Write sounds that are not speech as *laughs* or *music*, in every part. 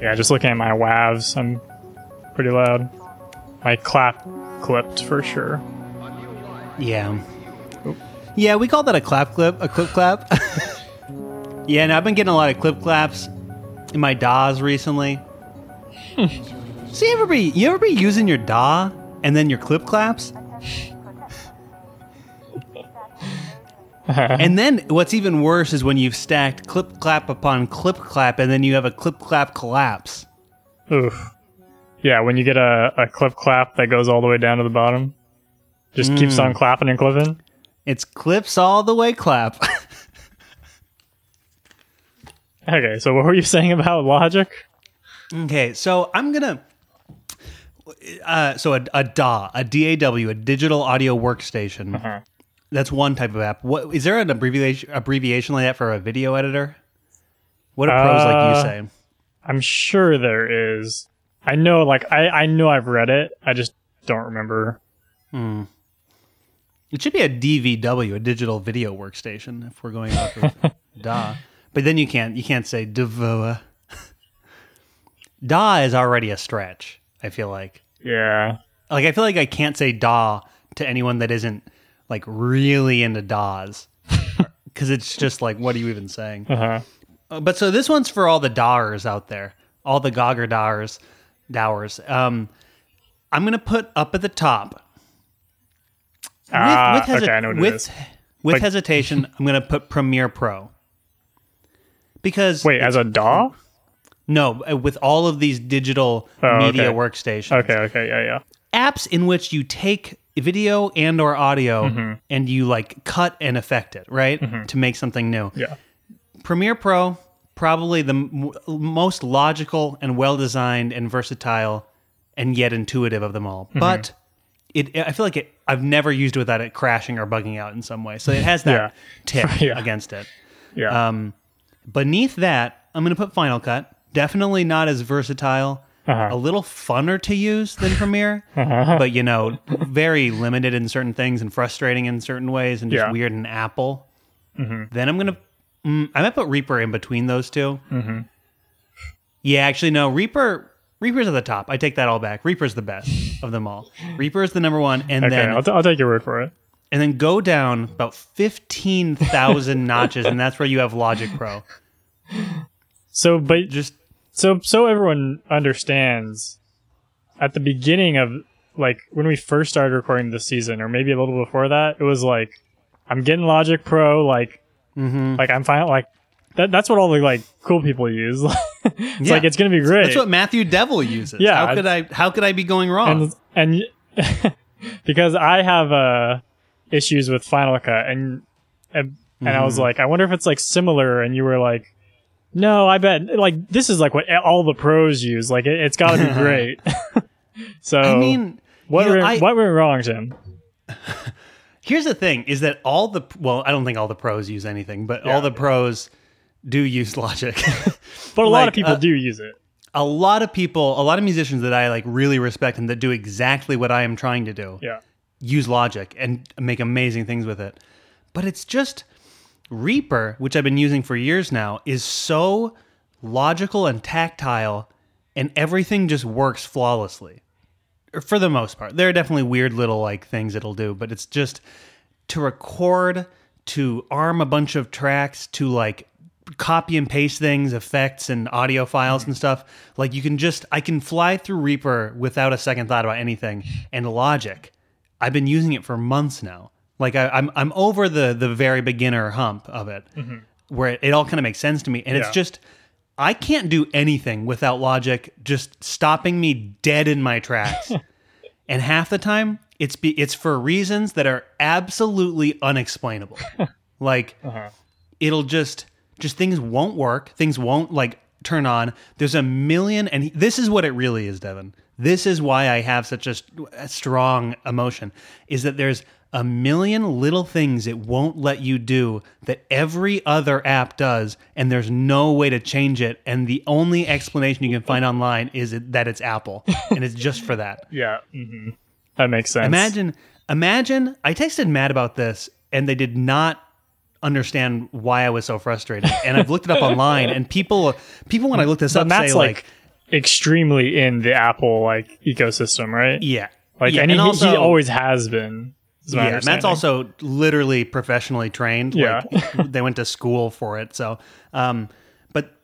Yeah, just looking at my WAVs, I'm pretty loud. My clap clipped for sure. Yeah. Yeah, we call that a clap clip, a clip clap. *laughs* yeah, and I've been getting a lot of clip claps in my DAWs recently. Hmm. so you ever be you ever be using your DAW and then your clip claps? *laughs* and then what's even worse is when you've stacked clip clap upon clip clap and then you have a clip clap collapse. Oof. Yeah, when you get a, a clip clap that goes all the way down to the bottom, just keeps on clapping and clipping. It's clips all the way clap. *laughs* Okay, so what were you saying about Logic? Okay, so I'm gonna. Uh, so a, a DAW, a DAW, a digital audio workstation. Uh-huh. That's one type of app. What is there an abbreviation abbreviation like that for a video editor? What do pros like Uh, you say? I'm sure there is. I know, like I, I know I've read it. I just don't remember. It should be a DVW, a digital video workstation, if we're going off of *laughs* DAW. But then you can't you can't say DVOA. *laughs* DA is already a stretch. I feel like. Yeah. Like I feel like I can't say DA to anyone that isn't like really into DAWs, because *laughs* it's just like, what are you even saying? Uh-huh. Uh, But so this one's for all the Dawers out there, all the Gogger Dowers, Dowers. Um, I'm gonna put up at the top. With, Ah, hesi- okay, I know what with, is. with Like- hesitation, *laughs* I'm gonna put Premiere Pro. Because Wait, as a DAW? no, uh, with all of these digital Oh, media okay. workstations, Okay, okay, yeah, yeah. apps in which you take video and or audio Mm-hmm. and you like cut and affect it right to make something new Yeah. premiere pro probably the m- most logical and well designed and versatile and yet intuitive of them all Mm-hmm. but it i feel like it i've never used it without it crashing or bugging out in some way so it has *laughs* that Yeah. tick *laughs* Yeah. against it Yeah. um, beneath that i'm going to put final cut definitely not as versatile Uh-huh. a little funner to use than Premiere, *laughs* but you know, very limited in certain things and frustrating in certain ways, and just Yeah. weird in Apple. Then I'm gonna, mm, I might put Reaper in between those 2 Mm-hmm. Yeah, actually, no, Reaper. Reaper's at the top. I take that all back. Reaper's the best of them all. Reaper is the number one, and okay, then I'll, t- I'll take your word for it. and then go down about fifteen thousand notches, and that's where you have Logic Pro. So, but Just so so everyone understands at the beginning of like when we first started recording this season or maybe a little before that it was like i'm getting logic pro like Mm-hmm. like i'm fine like that, that's what all the like cool people use *laughs* it's Yeah. like it's gonna be great that's what Matthew Devil uses. Yeah, how could I? How could I be going wrong? and and *laughs* because i have uh issues with final cut and and, and i was like i wonder if it's like similar and you were like no i bet like this is like what all the pros use like it, it's got to be *laughs* great *laughs* so I mean, what you know, went, what went wrong tim *laughs* Here's the thing: is that all the well, I don't think all the pros use anything, but Yeah. all the pros do use Logic. but a lot of people uh, do use it a lot of people, a lot of musicians that I like really respect and that do exactly what I am trying to do yeah use Logic and make amazing things with it. But it's just Reaper, which I've been using for years now, is so logical and tactile, and everything just works flawlessly. Er, for the most part, there are definitely weird little like things it'll do, but it's just to record, to arm a bunch of tracks, to like copy and paste things, effects and audio files and stuff. Like you can just I can fly through Reaper without a second thought about anything. And Logic, I've been using it for months now. Like I, I'm I'm over the the very beginner hump of it, mm-hmm. where it, it all kind of makes sense to me, and it's just I can't do anything without Logic just stopping me dead in my tracks. *laughs* and half the time it's be, it's for reasons that are absolutely unexplainable. *laughs* like uh-huh. it'll just just things won't work, things won't like turn on. There's a million and this is what it really is, Devin. This is why I have such a, a strong emotion is that there's a million little things it won't let you do that every other app does and there's no way to change it and the only explanation you can find online is that it's Apple and it's just for that. *laughs* yeah hmm that makes sense Imagine, imagine. I texted Matt about this, and they did not understand why I was so frustrated. And I've looked it up online, and people people when I look this But up Matt's say like, like, extremely in the Apple like ecosystem, right? yeah, Like, yeah, and, he, also, he always has been. Yeah. Matt's also literally professionally trained. Yeah. Like, *laughs* they went to school for it. So, um, but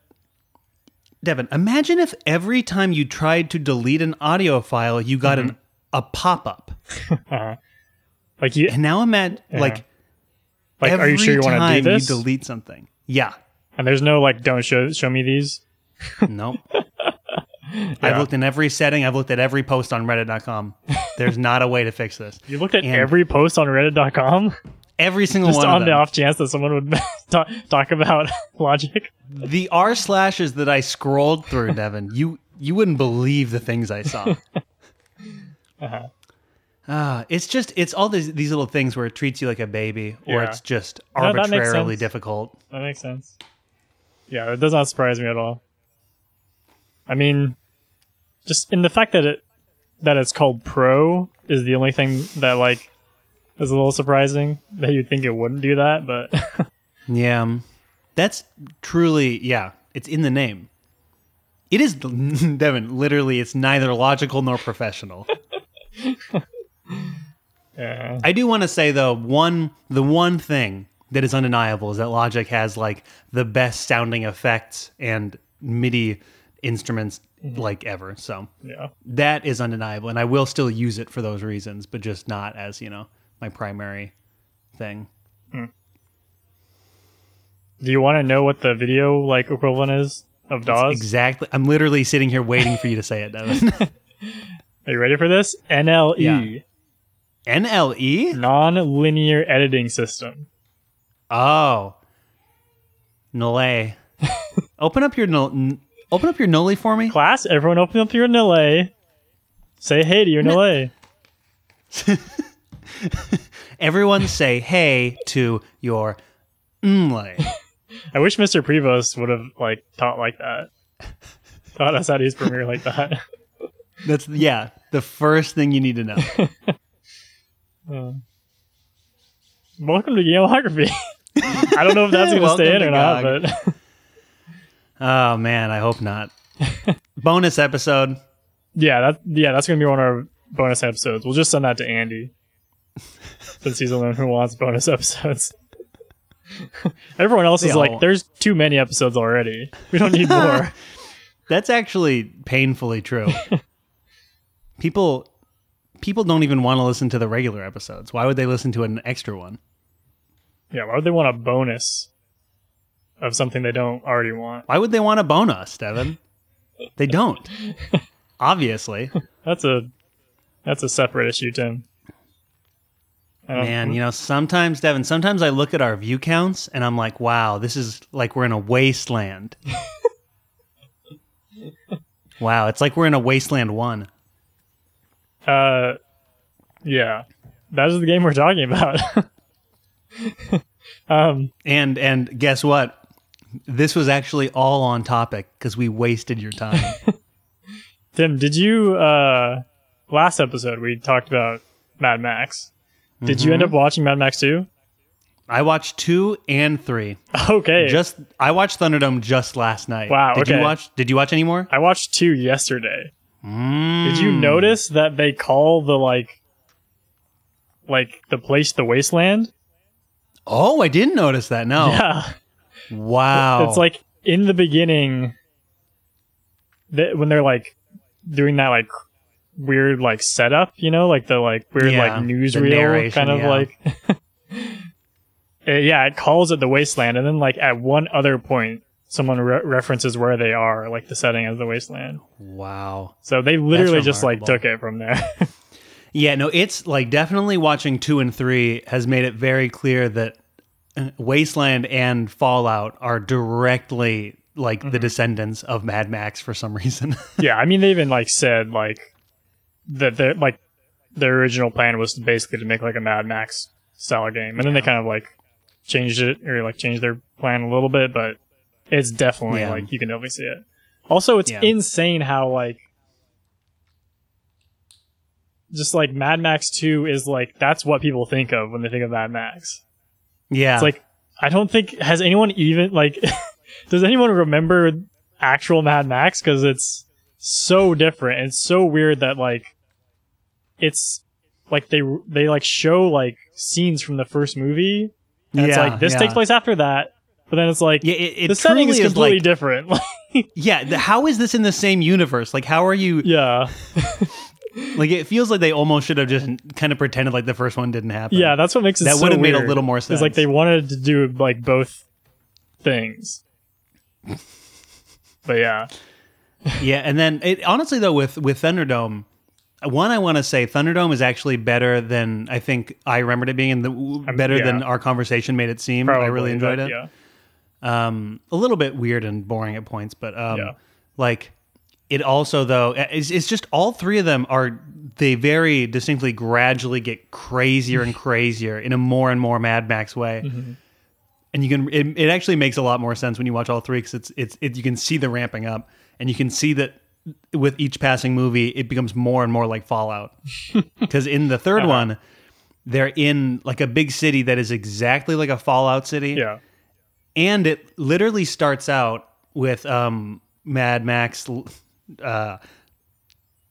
Devin, imagine if every time you tried to delete an audio file, you got Mm-hmm. an a pop up. like you And now imagine like like. every Are you sure you want to do this? you delete something. Yeah. and there's no like, don't show show me these. Nope. *laughs* I've looked in every setting. I've looked at every post on Reddit.com. There's not a way to fix this. *laughs* You looked at And- every post on Reddit.com Every single one. just one on the off chance that someone would *laughs* talk, talk about *laughs* logic. The r slashes that I scrolled through, Devin, you you wouldn't believe the things I saw. Uh-huh. Ah, it's just it's all these these little things where it treats you like a baby, or Yeah. it's just No, that arbitrarily sense. difficult. That makes sense. Yeah, it does not surprise me at all. I mean, just in the fact that it that it's called Pro is the only thing that like is a little surprising that you'd think it wouldn't do that, but *laughs* Yeah, that's truly yeah. It's in the name. It is *laughs* Devin. Literally, it's neither logical nor professional. *laughs* yeah, I do want to say though, one the one thing that is undeniable is that Logic has like the best sounding effects and MIDI instruments mm-hmm. like ever. So yeah. that is undeniable, and I will still use it for those reasons, but just not as you know my primary thing. Hmm. Do you want to know what the video like equivalent is of DAWs? Exactly. I'm literally sitting here waiting for you to say it, Devin. *laughs* *laughs* Are you ready for this? NLE, Yeah. NLE. non-linear editing system. Oh, Nole. *laughs* open up your n- Open up your Nole for me. Class, everyone open up your NLE. Say hey to your NLE. *laughs* Everyone say hey to your Nole. I wish Mr. Prevost would have like taught like that. taught us how to use Premiere like that. That's yeah, the first thing you need to know. *laughs* Uh, welcome to Gamography. *laughs* I don't know if that's going to stay in or not, but Oh man, I hope not. Bonus episode. yeah, that yeah, that's going to be one of our bonus episodes. We'll just send that to Andy since he's the one who wants bonus *laughs* episodes. Everyone else is like, "There's too many episodes already. We don't need *laughs* more." That's actually painfully true. *laughs* people people don't even want to listen to the regular episodes. Why would they listen to an extra one? yeah, why would they want a bonus of something they don't already want? Why would they want a bonus, Devin? They don't. *laughs* Obviously. That's a that's a separate issue, Tim. Man, you know, sometimes, Devin, sometimes I look at our view counts and I'm like, wow, this is like we're in a wasteland. *laughs* wow, it's like we're in a wasteland one. Uh, yeah, that is the game we're talking about. *laughs* um, And and guess what? This was actually all on topic because we wasted your time. *laughs* Tim, did you uh last episode we talked about Mad Max? Did you end Mm-hmm. up watching Mad Max 2? I watched two and three. *laughs* Okay. Just I watched Thunderdome just last night. Wow, Did okay. you watch? Did you watch any more? I watched 2 yesterday. Mm. Did you notice that they call the like like the place the wasteland? Oh, I didn't notice that. No. Yeah. Wow. It's like in the beginning that when they're like doing that like weird like setup, you know, like the like weird Yeah, like newsreel kind of yeah. like *laughs* Uh, yeah, it calls it the wasteland and then like at one other point someone re- references where they are, like the setting as the wasteland. wow. So they literally just like took it from there. *laughs* Yeah, no, it's like definitely watching two and three has made it very clear that Wasteland and Fallout are directly like Mm-hmm. the descendants of Mad Max for some reason. *laughs* yeah, I mean they even like said like that they like their original plan was basically to make like a Mad Max style game, and then they kind of like changed it or like changed their plan a little bit, but it's definitely Yeah. like you can definitely see it. Also, it's Yeah. insane how like just like Mad Max Two is like that's what people think of when they think of Mad Max. Yeah. It's like I don't think has anyone even like *laughs* does anyone remember actual Mad Max because it's so different. It's so weird that like it's like they they like show like scenes from the first movie and it's Yeah, like this yeah. takes place after that, but then it's like Yeah, it, it the setting is completely like, different. *laughs* yeah. The, how is this in the same universe? Like, how are you? yeah, *laughs* Like, it feels like they almost should have just kind of pretended like the first one didn't happen. yeah, that's what makes it That so would've made a little more It's like they wanted to do like both things. But yeah, yeah. And then, it, honestly, though, with with Thunderdome, one I want to say Thunderdome is actually better than I think I remembered it being, and the, better yeah. than our conversation made it seem. probably, I really enjoyed but it. Yeah, um, a little bit weird and boring at points, but um, Yeah. like it also though it's, it's just all three of them are they very distinctly gradually get crazier and *laughs* crazier in a more and more Mad Max way. Mm-hmm. And you can it, it actually makes a lot more sense when you watch all three because it's it's it, you can see the ramping up and you can see that with each passing movie it becomes more and more like Fallout *laughs* because in the 3rd Uh-huh. one they're in like a big city that is exactly like a Fallout city yeah, and it literally starts out with um, Mad Max uh,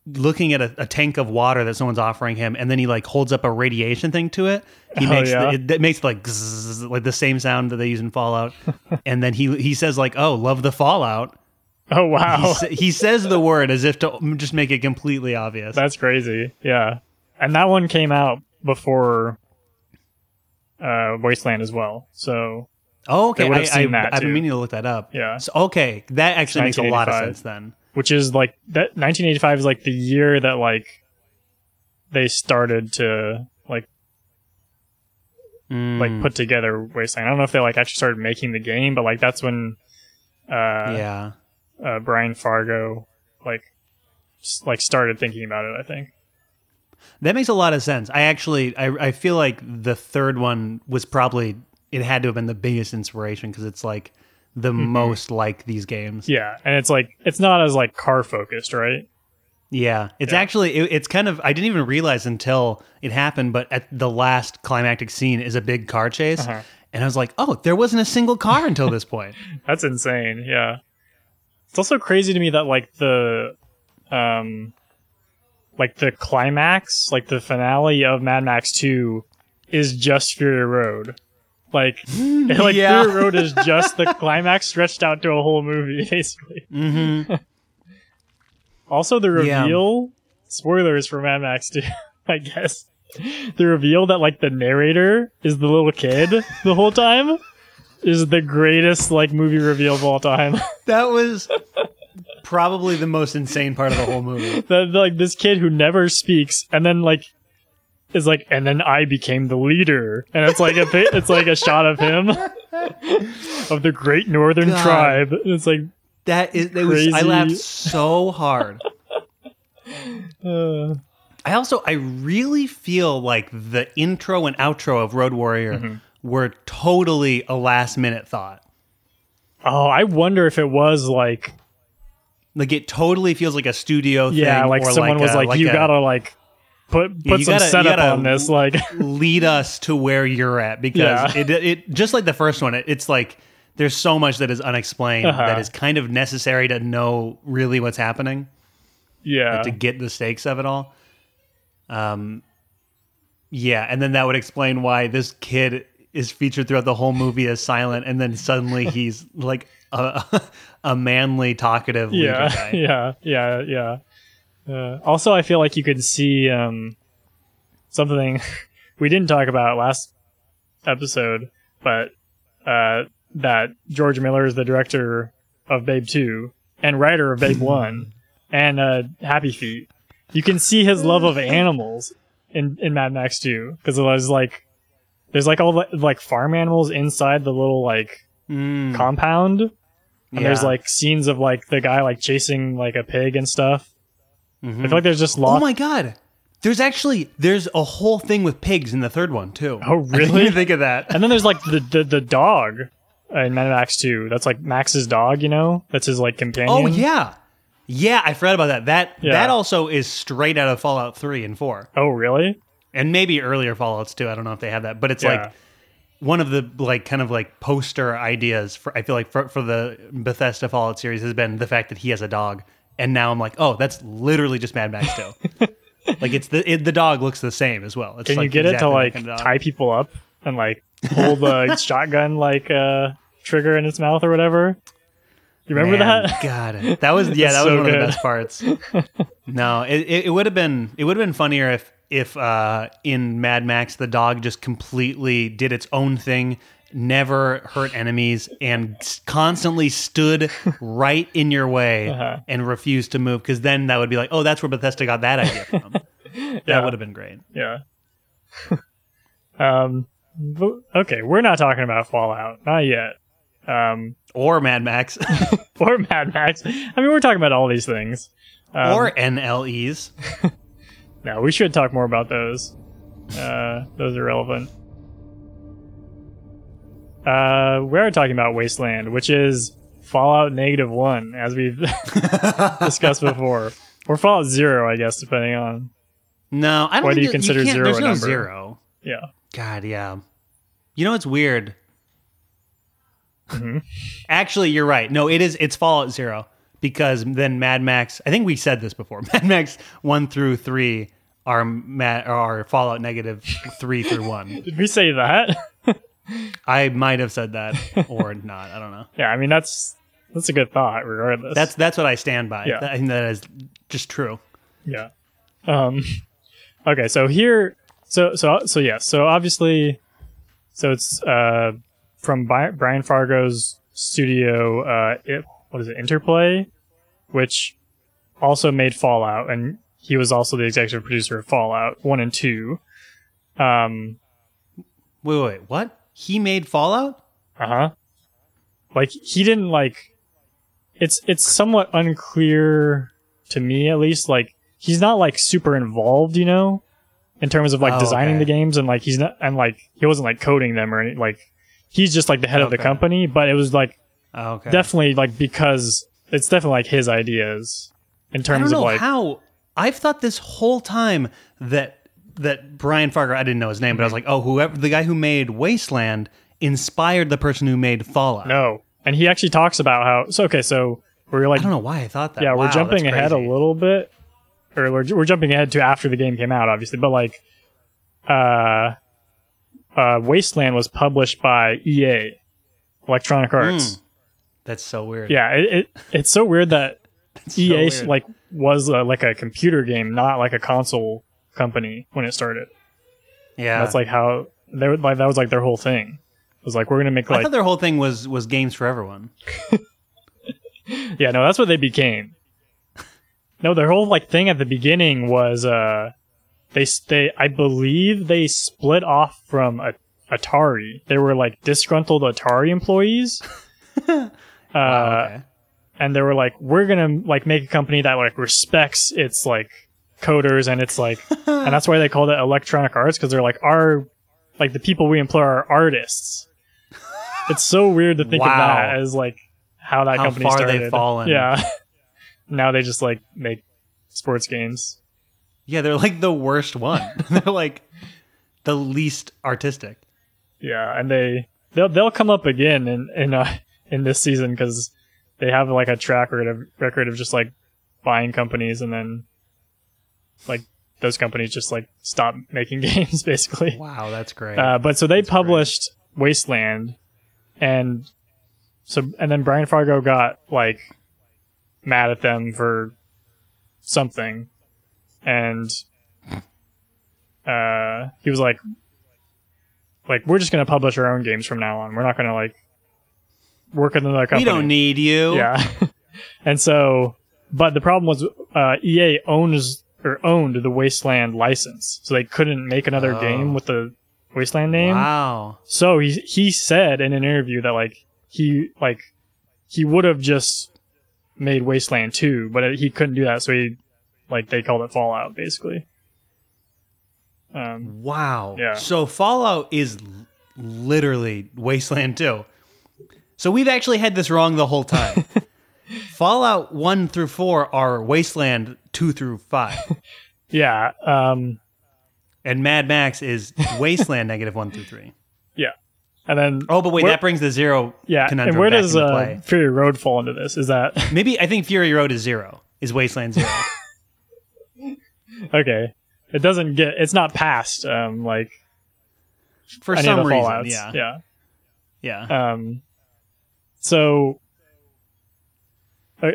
looking at a, a tank of water that someone's offering him, and then he like holds up a radiation thing to it. He Oh, makes yeah? the, it, it makes like zzz, like the same sound that they use in Fallout, *laughs* and then he he says like, "Oh, love the Fallout." Oh wow, sa- he says the word as if to just make it completely obvious. that's crazy. Yeah, and that one came out before uh, Wasteland as well. So oh, okay. I, I, seen that, I've been too. mean to look that up. Yeah. So, okay, that actually makes a lot of sense then. Which is like that 1985 is like the year that like they started to like Mm, like put together Wasteland. I don't know if they like actually started making the game, but like that's when uh, yeah. uh Brian Fargo like s- like started thinking about it. I think. That makes a lot of sense. I actually, I, I feel like the third one was probably it had to have been the biggest inspiration because it's like the most like these games. Yeah, and it's like it's not as like car focused, right? Yeah, it's Yeah. actually it, it's kind of I didn't even realize until it happened, but at the last climactic scene is a big car chase, Uh-huh. and I was like, oh, there wasn't a single car until this point. *laughs* That's insane. Yeah. It's also crazy to me that like the um like the climax, like the finale of Mad Max 2 is just Fury Road. Like *laughs* like Yeah. Road is just the climax stretched out to a whole movie *laughs* basically. hmm Also the Yeah. reveal spoilers for Mad Max too, *laughs* I guess. The reveal that like the narrator is the little kid the whole time is the greatest like movie reveal of all time. That was probably the most insane part of the whole movie. that like this kid who never speaks and then like is like and then I became the leader and it's like a it's like a shot of him *laughs* of the great northern God. tribe it's like That is, it was, I laughed so hard. uh, *laughs* I also I really feel like the intro and outro of Road Warrior Mm-hmm. were totally a last minute thought. oh I wonder if it was like Like it totally feels like a studio thing. yeah like someone was a- like, you a gotta like put put you some gotta- setup on this like *laughs* lead us to where you're at because Yeah. it it just like the first one. It, it's like there's so much that is unexplained Uh-huh. that is kind of necessary to know really what's happening. yeah to get the stakes of it all. Um, yeah, and then that would explain why this kid is featured throughout the whole movie as silent, and then suddenly *laughs* he's like a, *laughs* a manly, talkative leader yeah guy. yeah yeah yeah uh, also i feel like you could see um something *laughs* we didn't talk about last episode but uh that george miller is the director of babe 2 and writer of babe 1 *laughs* and uh happy feet. You can see his love of *laughs* animals in in mad max 2 because it was like there's like all the like farm animals inside the little like Mm, compound. And there's like scenes of like the guy like chasing like a pig and stuff. Mhm. I feel like there's just lots. Oh my god! There's actually there's a whole thing with pigs in the third one too. Oh, *laughs* I didn't really? even think of that. and then there's like the, the the dog in Mad Max 2. That's like Max's dog, you know? That's his like companion. Oh yeah, yeah. I forgot about that. That Yeah. that also is straight out of Fallout Three and Four. Oh, really? and maybe earlier Fallout's too. I don't know if they have that, but it's Yeah. like one of the like kind of like poster ideas for I feel like for, for the Bethesda Fallout series has been the fact that he has a dog, and now I'm like, oh, that's literally just Mad Max too. *laughs* like it's the it, the dog looks the same as well. It's Can like you get it to like kind of tie people up and like hold the *laughs* shotgun like uh trigger in its mouth or whatever? You remember Man, that? *laughs* God, that was yeah, that was so one of the best parts. no, it, it, it would have been it would have been funnier if if uh, in Mad Max the dog just completely did its own thing, never hurt enemies, and constantly stood right in your way Uh-huh. and refused to move. Because then that would be like, oh, that's where Bethesda got that idea from. *laughs* Yeah. That would have been great. Yeah. *laughs* um. but- okay, we're not talking about Fallout, not yet. Um. Or Mad Max, *laughs* Or Mad Max. I mean, we're talking about all these things. Um, or NLEs. no, we should talk more about those. Uh, those are relevant. Uh, we are talking about Wasteland, which is Fallout Negative One, as we've *laughs* discussed before, or Fallout Zero, I guess, depending on. No, I don't. Why do you consider can't- zero There's no number? zero. Yeah. God, yeah. You know it's weird? Mhm. Actually, you're right. No, it is. It's Fallout Zero because then Mad Max. I think we said this before. *laughs* Mad Max one through three are Mad are Fallout negative three through one. Did we say that? *laughs* I might have said that or *laughs* not. I don't know. yeah, I mean that's that's a good thought, regardless. That's that's what I stand by. Yeah. I think that is just true. Yeah. Um okay, so here so so so yeah, so obviously so it's uh from Bi- Brian Fargo's studio uh it, what is it? Interplay, which also made Fallout and he was also the executive producer of Fallout 1 and 2. Um wait, wait. What? He made Fallout? Uh-huh. Like he didn't like it's it's somewhat unclear to me at least like he's not like super involved, you know, in terms of like Oh, designing okay. the games and like he's not and like he wasn't like coding them or any, like he's just like the head of the company, but it was like Oh, okay. definitely like because it's definitely like his ideas in I terms don't know of like how. I've thought this whole time that that Brian Fargo. I didn't know his name, but I was like, oh, whoever the guy who made Wasteland inspired the person who made Fallout. no. And he actually talks about how so okay, so we're like I don't know why I thought that. yeah, Wow, we're jumping ahead a little bit, or we're, we're jumping ahead to after the game came out, obviously. But like, uh, uh, Wasteland was published by EA, Electronic Arts. Hmm. That's so weird. Yeah, it, it it's so weird that *laughs* so EA weird. like was uh like a computer game, not like a console company when it started. yeah. That's like how they were like that was like their whole thing. It was like we're gonna make I like thought their whole thing was was games for everyone. *laughs* Yeah, no, that's what they became. No, their whole like thing at the beginning was uh they they I believe they split off from a, Atari. They were like disgruntled Atari employees. *laughs* uh okay. and they were like we're going to like make a company that like respects its like coders and it's like *laughs* and that's why they called it Electronic Arts cuz they're like our like the people we employ are artists. *laughs* It's so weird to think of that as like how that How company far they've started. fallen. Yeah. *laughs* now they just like make sports games. Yeah, they're like the worst one. they're like the least artistic. Yeah, and they they'll they'll come up again in in uh, in this season because they have like a track record of record of just like buying companies and then like those companies just like stop making *laughs* games basically. Wow, that's great. Uh, but so they published Wasteland, and so and then Brian Fargo got like mad at them for something, and uh, he was like, like we're just gonna publish our own games from now on. We're not gonna like work with another company. we don't need you. Yeah. *laughs* and so, but the problem was, uh, EA owns or owned the Wasteland license, so they couldn't make another Oh. game with the Wasteland name. Wow. So he he said in an interview that like he like he would have just made Wasteland 2, but he couldn't do that, so he like they called it Fallout basically. Um, Wow. Yeah. So Fallout is literally Wasteland 2. So we've actually had this wrong the whole time. *laughs* Fallout 1 through 4 are Wasteland 2 through 5. *laughs* yeah, um, And Mad Max is Wasteland *laughs* negative 1 through 3. yeah. And then Oh, but wait, where- that brings the zero yeah. And where does uh. Fury Road fall into this? Is that *laughs* Maybe I think Fury Road is zero. Is Wasteland zero? okay? It doesn't get. It's not past. Um, like For some reason, Fallouts. yeah, Yeah. yeah. Um, so,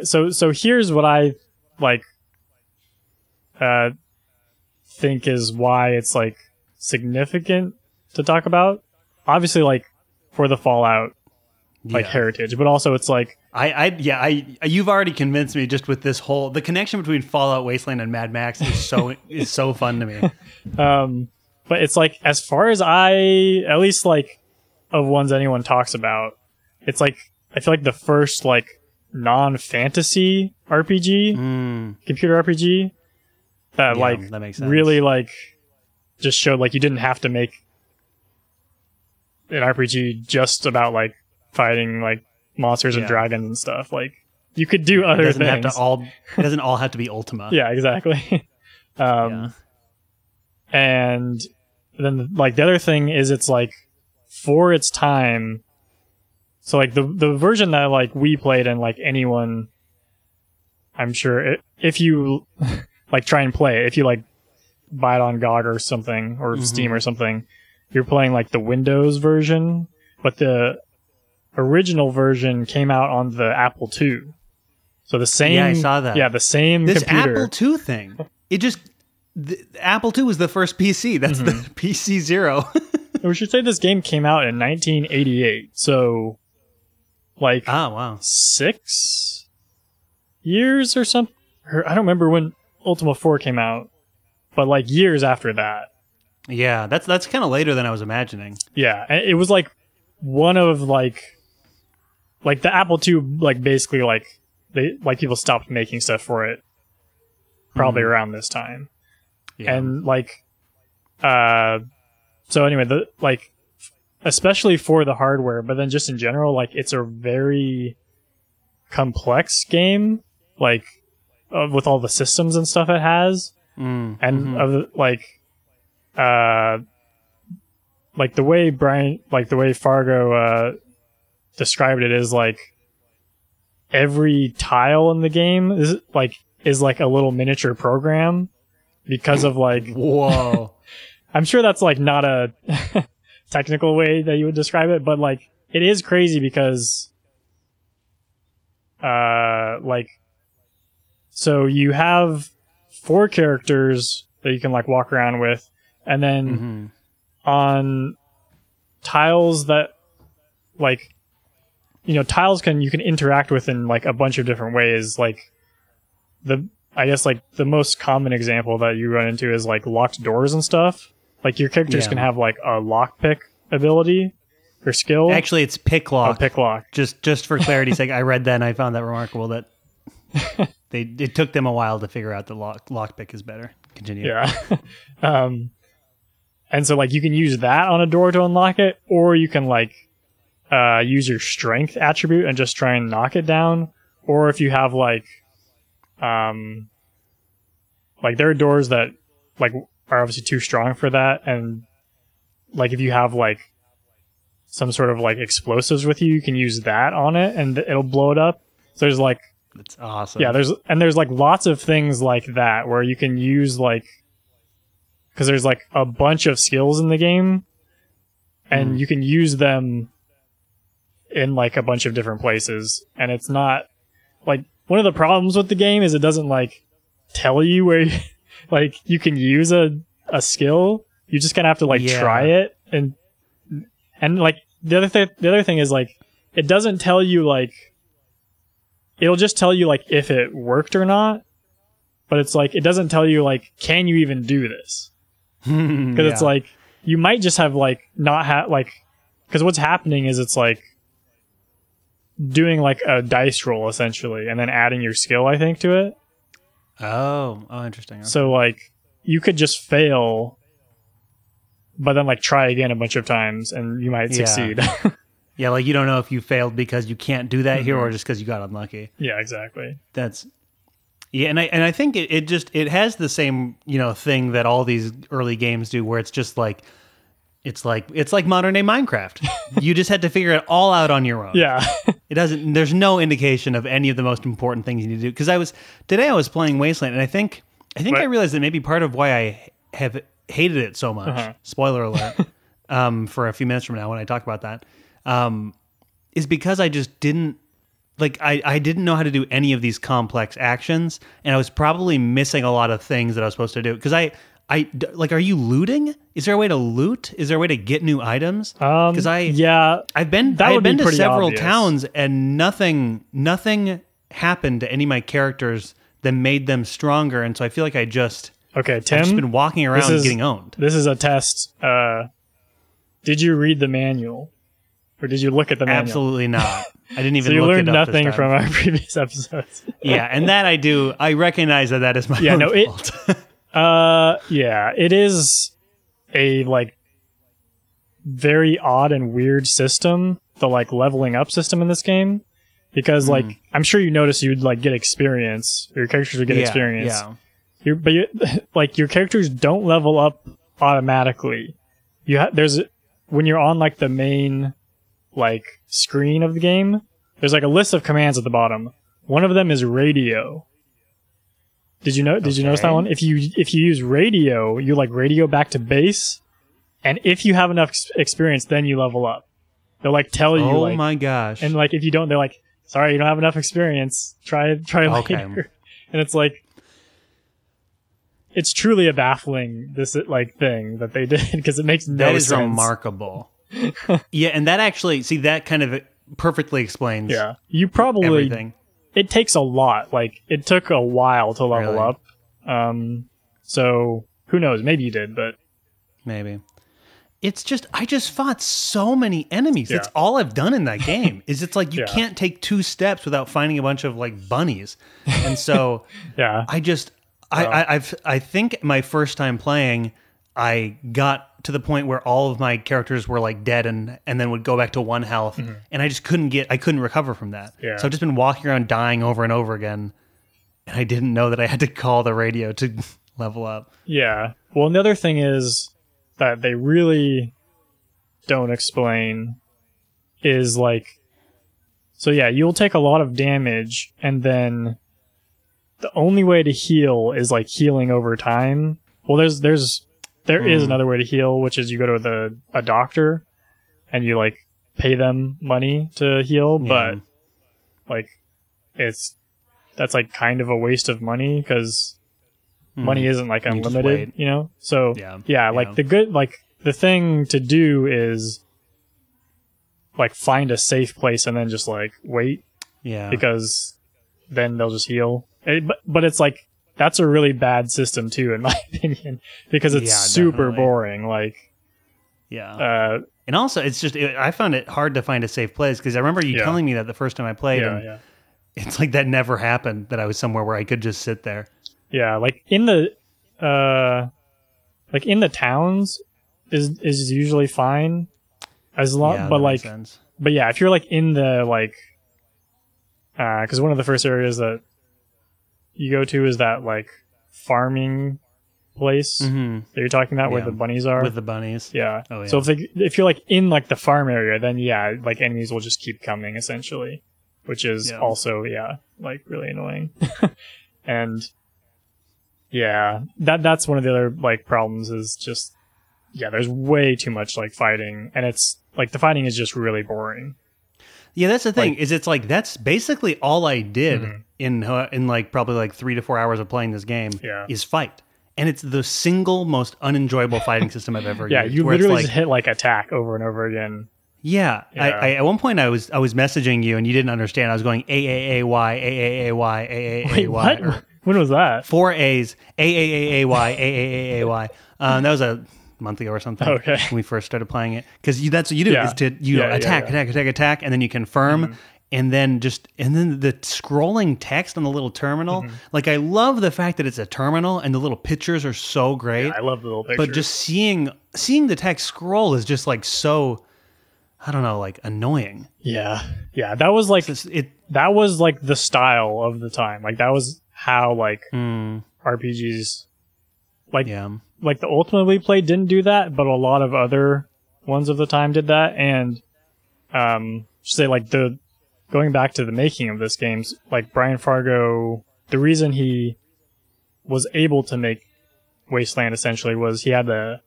so, so here's what I like, uh, think is why it's like significant to talk about. Obviously, like for the Fallout, like Yeah. heritage, but also it's like, I, I, yeah, I. You've already convinced me just with this whole the connection between Fallout, Wasteland, and Mad Max is so *laughs* is so fun to me. *laughs* um, but it's like as far as I, at least like of ones anyone talks about, it's like I feel like the first like non-fantasy RPG, Mm, computer RPG that yeah, like that makes sense. really like just showed like you didn't have to make an RPG just about like fighting like monsters and dragons and stuff. Like you could do it other doesn't things. have to all. It *laughs* doesn't all have to be Ultima. yeah, exactly. *laughs* um, and then like the other thing is it's like for its time. So like the the version that like we played and like anyone, I'm sure i if you *laughs* like try and play it, if you like buy it on GOG or something or Mhm. Steam or something, you're playing like the Windows version, but the original version came out on the Apple II. So the same, Yeah, I saw that. Yeah, the same This computer. Apple II thing, it just the, Apple II was the first PC. That's the Mm-hmm. *laughs* PC zero. *laughs* we should say this game came out in 1988. So, like oh wow. six years or something. Or I don't remember when Ultima 4 came out, but like years after that. Yeah, that's that's kind of later than I was imagining. Yeah, it was like one of like like the Apple II like basically like they like people stopped making stuff for it probably around this time. Yeah. And like uh so anyway, the like especially for the hardware, but then just in general like it's a very complex game like uh, with all the systems and stuff it has Mm, and mhm. of like uh like the way Brian like the way Fargo uh described it is like every tile in the game is like is like a little miniature program because of like *laughs* whoa. *laughs* I'm sure that's like not a *laughs* technical way that you would describe it, but like it is crazy because uh like so you have four characters that you can like walk around with and then Mhm. on tiles that like you know tiles can you can interact with in like a bunch of different ways like the i guess like the most common example that you run into is like locked doors and stuff like your characters Yeah. can have like a lockpick ability or skill Actually, it's pick oh, lock. pick lock Just just for clarity's sake, I read that and I found that remarkable that *laughs* they it took them a while to figure out that lock lockpick is better. Continue. yeah *laughs* um and so like you can use that on a door to unlock it or you can like uh use your strength attribute and just try and knock it down or if you have like um like there are doors that like are obviously too strong for that and like if you have like some sort of like explosives with you you can use that on it and it'll blow it up so there's like That's awesome. yeah, there's and there's like lots of things like that where you can use like because there's like a bunch of skills in the game, and Mhm. you can use them in like a bunch of different places, and it's not like one of the problems with the game is it doesn't like tell you where you, like you can use a a skill. You just kind of have to like Yeah. try it and and like the other thing the other thing is like it doesn't tell you like it'll just tell you like if it worked or not but it's like it doesn't tell you like can you even do this *laughs* because it's like you might just have like not have like because what's happening is it's like doing like a dice roll essentially and then adding your skill i think to it oh oh interesting. so like you could just fail but then like try again a bunch of times and you might Yeah. succeed *laughs* yeah, like you don't know if you failed because you can't do that here Mm-hmm. or just because you got unlucky. yeah exactly That's yeah, and I and I think it, it just it has the same you know thing that all these early games do, where it's just like It's like it's like modern day Minecraft. *laughs* you just had to figure it all out on your own. Yeah. It doesn't. There's no indication of any of the most important things you need to do. Because I was today, I was playing Wasteland, and I think I think I realized that maybe part of why I have hated it so much. Uh-huh. Spoiler alert. *laughs* um, for a few minutes from now, when I talk about that, um, is because I just didn't like I, I didn't know how to do any of these complex actions, and I was probably missing a lot of things that I was supposed to do. Because I I like, are you looting? Is there a way to loot? Is there a way to get new items? Um, Because I yeah, I've been That I've would be been to several obvious. towns and nothing nothing happened to any of my characters that made them stronger and so I feel like I just okay, I've just been walking around is- getting owned. This is a test. Uh, did you read the manual, or did you look at the manual? Absolutely not. *laughs* I didn't even So you look learned it up nothing from our *laughs* previous episodes. Yeah, and that I do. I recognize that that is my Yeah, own no, it- fault. *laughs* Uh, yeah, it is a like very odd and weird system. The like leveling up system in this game, because Hmm. like I'm sure you notice you'd like get experience. Your characters would get yeah, experience. Yeah. Your, but you, *laughs* like your characters don't level up automatically. You ha- there's when you're on like the main like screen of the game. There's like a list of commands at the bottom. One of them is radio. Did you know? Did you notice that one? If you if you use radio, you like radio back to base, and if you have enough experience, then you level up. They'll like tell you Oh like, my gosh. and like if you don't, they're like, sorry, you don't have enough experience. Try try Okay. later. *laughs* And it's like, it's truly a baffling this like thing that they *laughs* did because it makes no sense. that is sense. remarkable. *laughs* yeah, and that actually see that kind of perfectly explains Yeah, you probably everything. It takes a lot. Like it took a while to level Really? up. Um, so who knows? Maybe you did, but Maybe. It's just I just fought so many enemies. That's Yeah. all I've done in that game. *laughs* Is it's like you Yeah. can't take two steps without finding a bunch of like bunnies. And so *laughs* yeah, I just I, Wow. I I've I think my first time playing I got to the point where all of my characters were like dead and and then would go back to one health and I just couldn't get I couldn't recover from that. Mm-hmm. Yeah. So I've just been walking around dying over and over again. And I didn't know that I had to call the radio to *laughs* level up. yeah. Well, and the other thing is that they really don't explain is like so yeah you'll take a lot of damage and then the only way to heal is like healing over time well there's there's there is Hmm. another way to heal which is you go to the a doctor and you like pay them money to heal but like it's that's like kind of a waste of money because money isn't like Hmm. You unlimited you know so Yeah, yeah like yeah. the good like the thing to do is like find a safe place and then just like wait Yeah. because then they'll just heal It- but but it's like that's a really bad system too in *laughs* my opinion because it's Yeah, super definitely. boring like yeah. uh And also, it's just it, I found it hard to find a safe place because I remember you Yeah. telling me that the first time I played, yeah and it's like that never happened. That I was somewhere where I could just sit there. yeah like in the uh like in the towns is is usually fine as long but like but yeah, if you're like in the like, because one of the first areas that you go to is that like farming place Mhm. that you're talking about where the bunnies are. with the bunnies. yeah. Oh, So if they, if you're like in like the farm area, then yeah, like enemies will just keep coming essentially, which is Yeah. also yeah, like really annoying. *laughs* and yeah, that that's one of the other like problems is just yeah, there's way too much like fighting, and it's like the fighting is just really boring. Yeah, that's the thing. Like- is it's like that's basically all I did Mhm. in uh, in like probably like three to four hours of playing this game. Yeah. is fight, and it's the single most unenjoyable fighting system I've ever Yeah, used. you it's literally like, just hit like attack over and over again. Yeah, Yeah. I at one point I was I was messaging you and you didn't understand. I was going a a a y a a a y a a a y what? When was that? four A's a a a a y a a a a y. Um, that was a month ago or something. *laughs* Okay. when we first started playing it because that's what you do Yeah. is to you Yeah, attack yeah. Mm-hmm. attack attack attack and then you confirm. And then just and then the scrolling text on the little terminal. Mm-hmm. Like I love the fact that it's a terminal and the little pictures are so great I love the little picture. but just seeing seeing the text scroll is just like so i don't know like annoying yeah, yeah, that was like It's- it that was like the style of the time. Like that was how like mm, RPGs, like yeah like the Ultima we played didn't do that, but a lot of other ones of the time did that, and um, say like the going back to the making of this games, like Brian Fargo, the reason he was able to make Wasteland essentially was he had a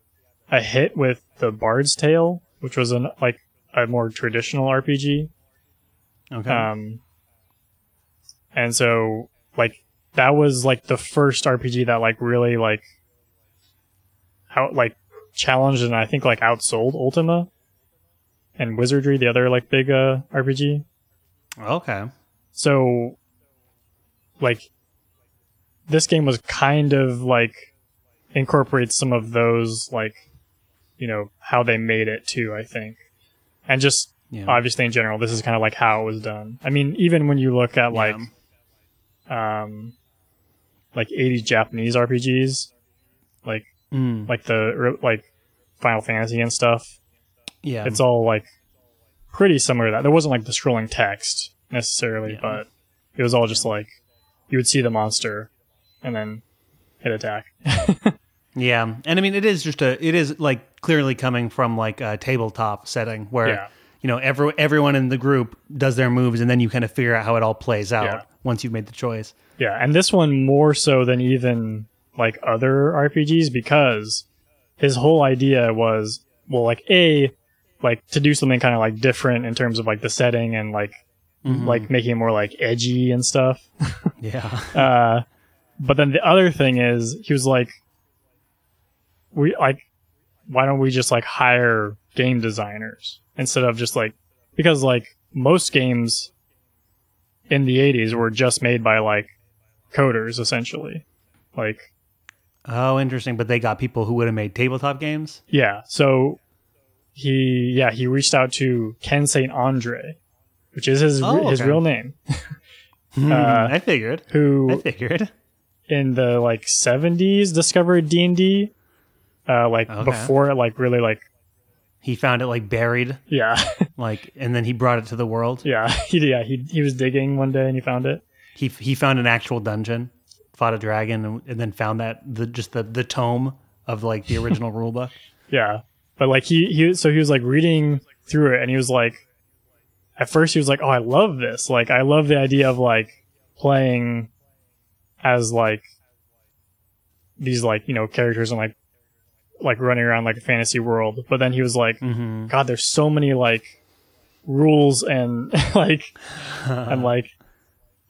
a hit with the Bard's Tale, which was an like a more traditional RPG. Okay. Um, and so like that was like the first RPG that like really like out like challenged and I think like outsold Ultima and Wizardry, the other like big uh RPG. okay. So like this game was kind of like incorporates some of those like you know how they made it too, I think. And just Yeah. obviously in general this is kind of like how it was done. I mean even when you look at like um like 80s Japanese RPGs like Mm. like the like Final Fantasy and stuff yeah. it's all like pretty similar to that. There wasn't like the scrolling text necessarily, Yeah. but it was all just like you would see the monster and then hit attack. *laughs* Yeah, and I mean it is just a it is like clearly coming from like a tabletop setting where Yeah. you know every everyone in the group does their moves and then you kind of figure out how it all plays out Yeah. once you've made the choice. yeah, and this one more so than even like other RPGs because his whole idea was well like a like to do something kind of like different in terms of like the setting and like like making it more like edgy and stuff. *laughs* Yeah. Uh, but then the other thing is, he was like, we like, why don't we just like hire game designers instead of just like, because like most games in the 80s were just made by like coders essentially. Like, oh, interesting. But they got people who would have made tabletop games. yeah. So he, yeah, he reached out to Ken St. Andre, which is his, Oh, his okay. real name, *laughs* Uh, I figured. Who I figured. in the like 70s discovered D&D uh like Okay. before it like really like He found it like buried, yeah *laughs* like, and then he brought it to the world. yeah *laughs* he yeah he he was digging one day and he found it He he found an actual dungeon, fought a dragon, and, and then found that the just the the tome of like the original *laughs* rule book. yeah but like he he so he was like reading through it and he was like at first he was like oh I love this like I love the idea of like playing as like these like you know characters and like like running around like a fantasy world but then he was like Mm-hmm. God, there's so many like rules and *laughs* like and like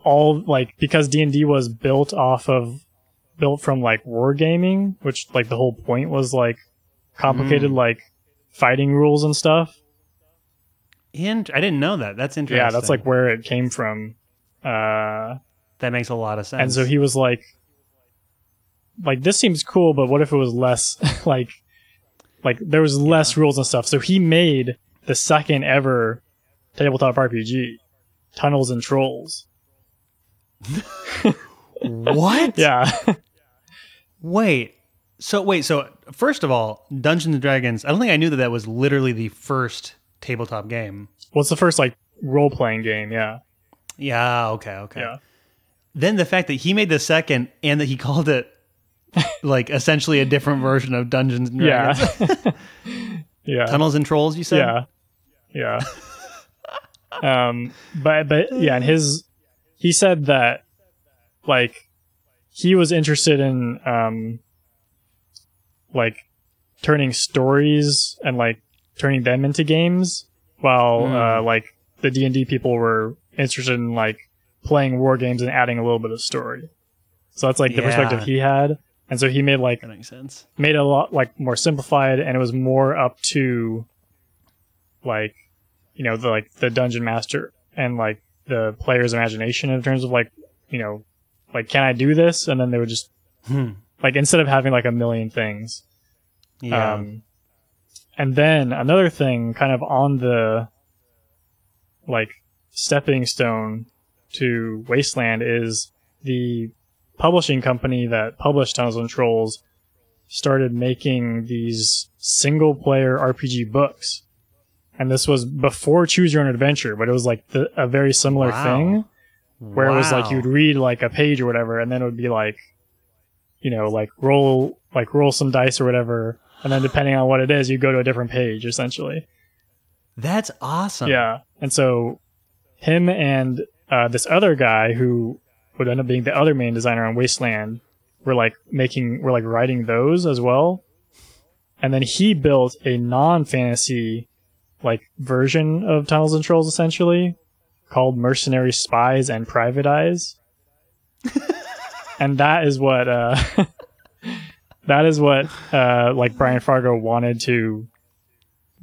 all like because D and D was built off of built from like wargaming, which like the whole point was like complicated like fighting rules and stuff. And I didn't know that. That's interesting. Yeah, that's like where it came from. Uh, that makes a lot of sense. and so he was like, like this seems cool, but what if it was less *laughs* like, like there was less rules and stuff. So he made the second ever tabletop RPG, Tunnels and Trolls. What? Yeah, Wait. So wait. So first of all, Dungeons and Dragons. I don't think I knew that that was literally the first tabletop game. what's the first like role playing game? Yeah, Yeah. Okay. Okay. yeah, Then the fact that he made the second and that he called it like essentially a different version of Dungeons and yeah, Dragons. *laughs* yeah. Tunnels and Trolls. You said. Yeah. Yeah. *laughs* um but but yeah, and his he said that like he was interested in um like turning stories and like turning them into games while Hmm. uh like the D&D people were interested in like playing war games and adding a little bit of story. So that's like the Yeah. perspective he had. And so he made like That makes sense. made it a lot like more simplified and it was more up to like you know the like the dungeon master and like the player's imagination in terms of like you know like can i do this and then they would just Hmm. like instead of having like a million things Yeah. um and then another thing kind of on the like stepping stone to wasteland is the publishing company that published tunnels and trolls started making these single player rpg books and this was before choose your own adventure but it was like the, a very similar Wow. thing where it was like you'd read like a page or whatever and then it would be like you know like roll like roll some dice or whatever and then depending on what it is, you go to a different page essentially. That's awesome. Yeah, and so him and uh, this other guy who would end up being the other main designer on Wasteland were like making were like writing those as well. And then he built a non-fantasy like version of Tunnels and Trolls essentially called Mercenary Spies and Private Eyes. *laughs* and that is what uh *laughs* that is what uh like Brian Fargo wanted to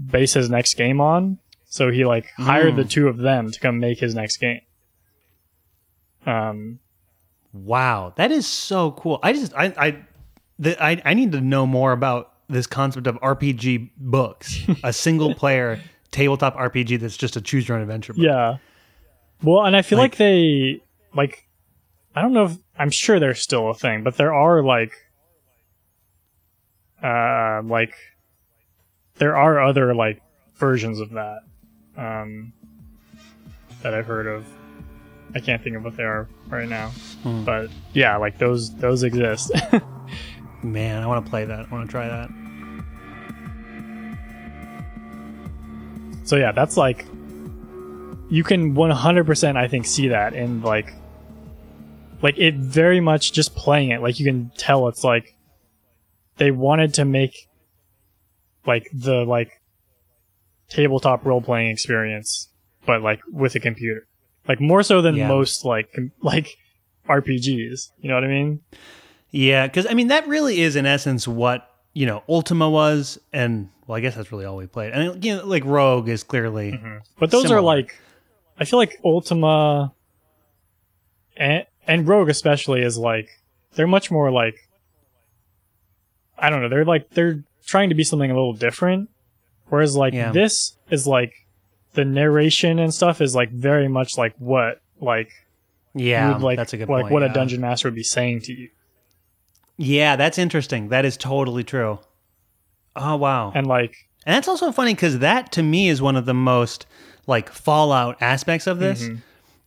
base his next game on. So he like hired the two of them to come make his next game. Um Wow, that is so cool. I just I I the, I, I need to know more about this concept of RPG books, a single *laughs* player tabletop RPG that's just a choose your own adventure book. Yeah. Well, and I feel like, Like- they like I don't know if I'm sure they're still a thing, but there are like uh like there are other like versions of that um that I've heard of. I can't think of what they are right now. Hmm. But yeah, like those those exist. *laughs* Man, I want to play that. I want to try that. So yeah, that's like you can 100% I think see that in like like it very much just playing it like you can tell it's like they wanted to make like the like tabletop role playing experience but like with a computer. Like more so than Yeah. most like com- like RPGs, you know what I mean? Yeah, because I mean that really is in essence what you know Ultima was, and well, I guess that's really all we played. And you know, like Rogue is clearly mm-hmm. But those Similar. are like, I feel like Ultima and and Rogue especially is like they're much more like I don't know. They're like they're trying to be something a little different, whereas like Yeah. this is like the narration and stuff is like very much like what like yeah. would like that's a good like point. what yeah. a dungeon master would be saying to you, Yeah, that's interesting. That is totally true. Oh wow, and like And that's also funny because that to me is one of the most like Fallout aspects of this. Mm-hmm.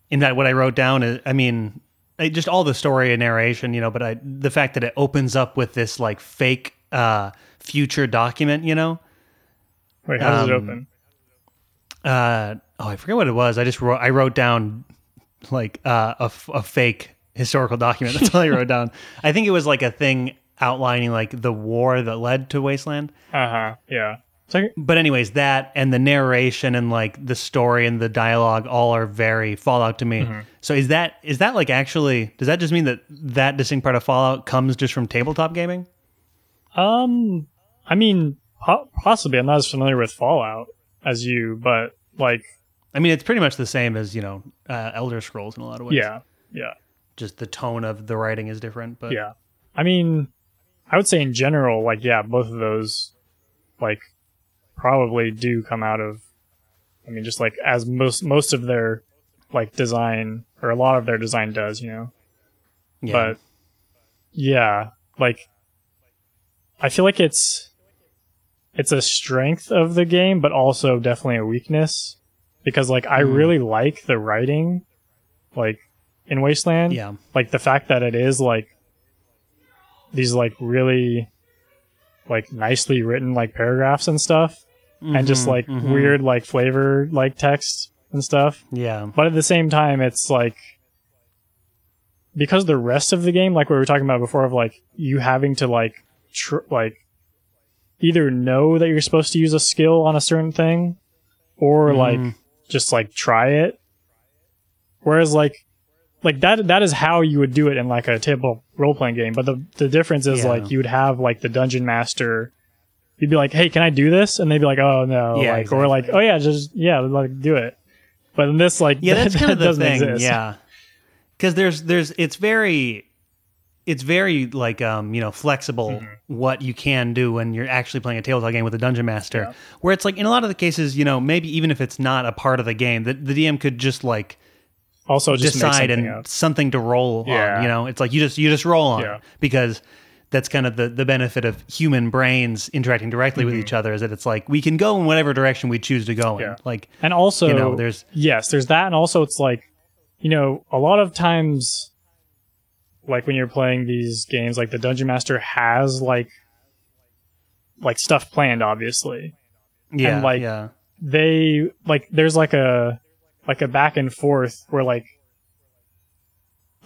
In that, what I wrote down is, I mean, just all the story and narration, you know, but I, the fact that it opens up with this like fake uh, future document, you know. wait, how does it Um, open? Uh, oh, I forget what it was. I just wrote, I wrote down like uh, a fake historical document. That's all I wrote down. I think it was like a thing outlining like the war that led to Wasteland. Uh huh. Yeah. It's but anyways that and the narration and like the story and the dialogue all are very fallout to me so is that is that like actually does that just mean that that distinct part of fallout comes just from tabletop gaming Um, I mean, po- possibly. I'm not as familiar with Fallout as you, but like, i mean it's pretty much the same as you know uh, elder scrolls in a lot of ways yeah, yeah, just the tone of the writing is different but yeah. I mean, I would say in general, like, yeah, both of those, like, probably do come out of. I mean, just like as most most of their like design or a lot of their design does, you know. yeah But yeah, like I feel like it's it's a strength of the game, but also definitely a weakness because like I Hmm. really like the writing, like in Wasteland. yeah Like the fact that it is like these like really like nicely written like paragraphs and stuff, and just Mhm, like mhm. weird like flavor like text and stuff yeah but at the same time it's like because the rest of the game like we were talking about before of like you having to like tr- like either know that you're supposed to use a skill on a certain thing or Mhm. like just like try it whereas like like that that is how you would do it in like a typical role playing game but the the difference is Yeah. like you would have like the dungeon master you'd be like hey can i do this and they'd be like oh no Yeah, like or like oh yeah just yeah like do it but in this like yeah that's *laughs* that kind of the thing exist. yeah because there's there's it's very it's very like um you know flexible Mm-hmm. what you can do when you're actually playing a tabletop game with a dungeon master Yeah. where it's like in a lot of the cases you know maybe even if it's not a part of the game the, the dm could just like also just decide something and up. something to roll Yeah. on you know it's like you just you just roll on Yeah. because that's kind of the, the benefit of human brains interacting directly with each other is that it's like we can go in whatever direction we choose to go in Mm-hmm. Yeah. like and also you know, there's- yes there's that and also it's like you know a lot of times like when you're playing these games like the dungeon master has like like stuff planned, obviously. Yeah, like, yeah, They like there's like a like a back and forth where like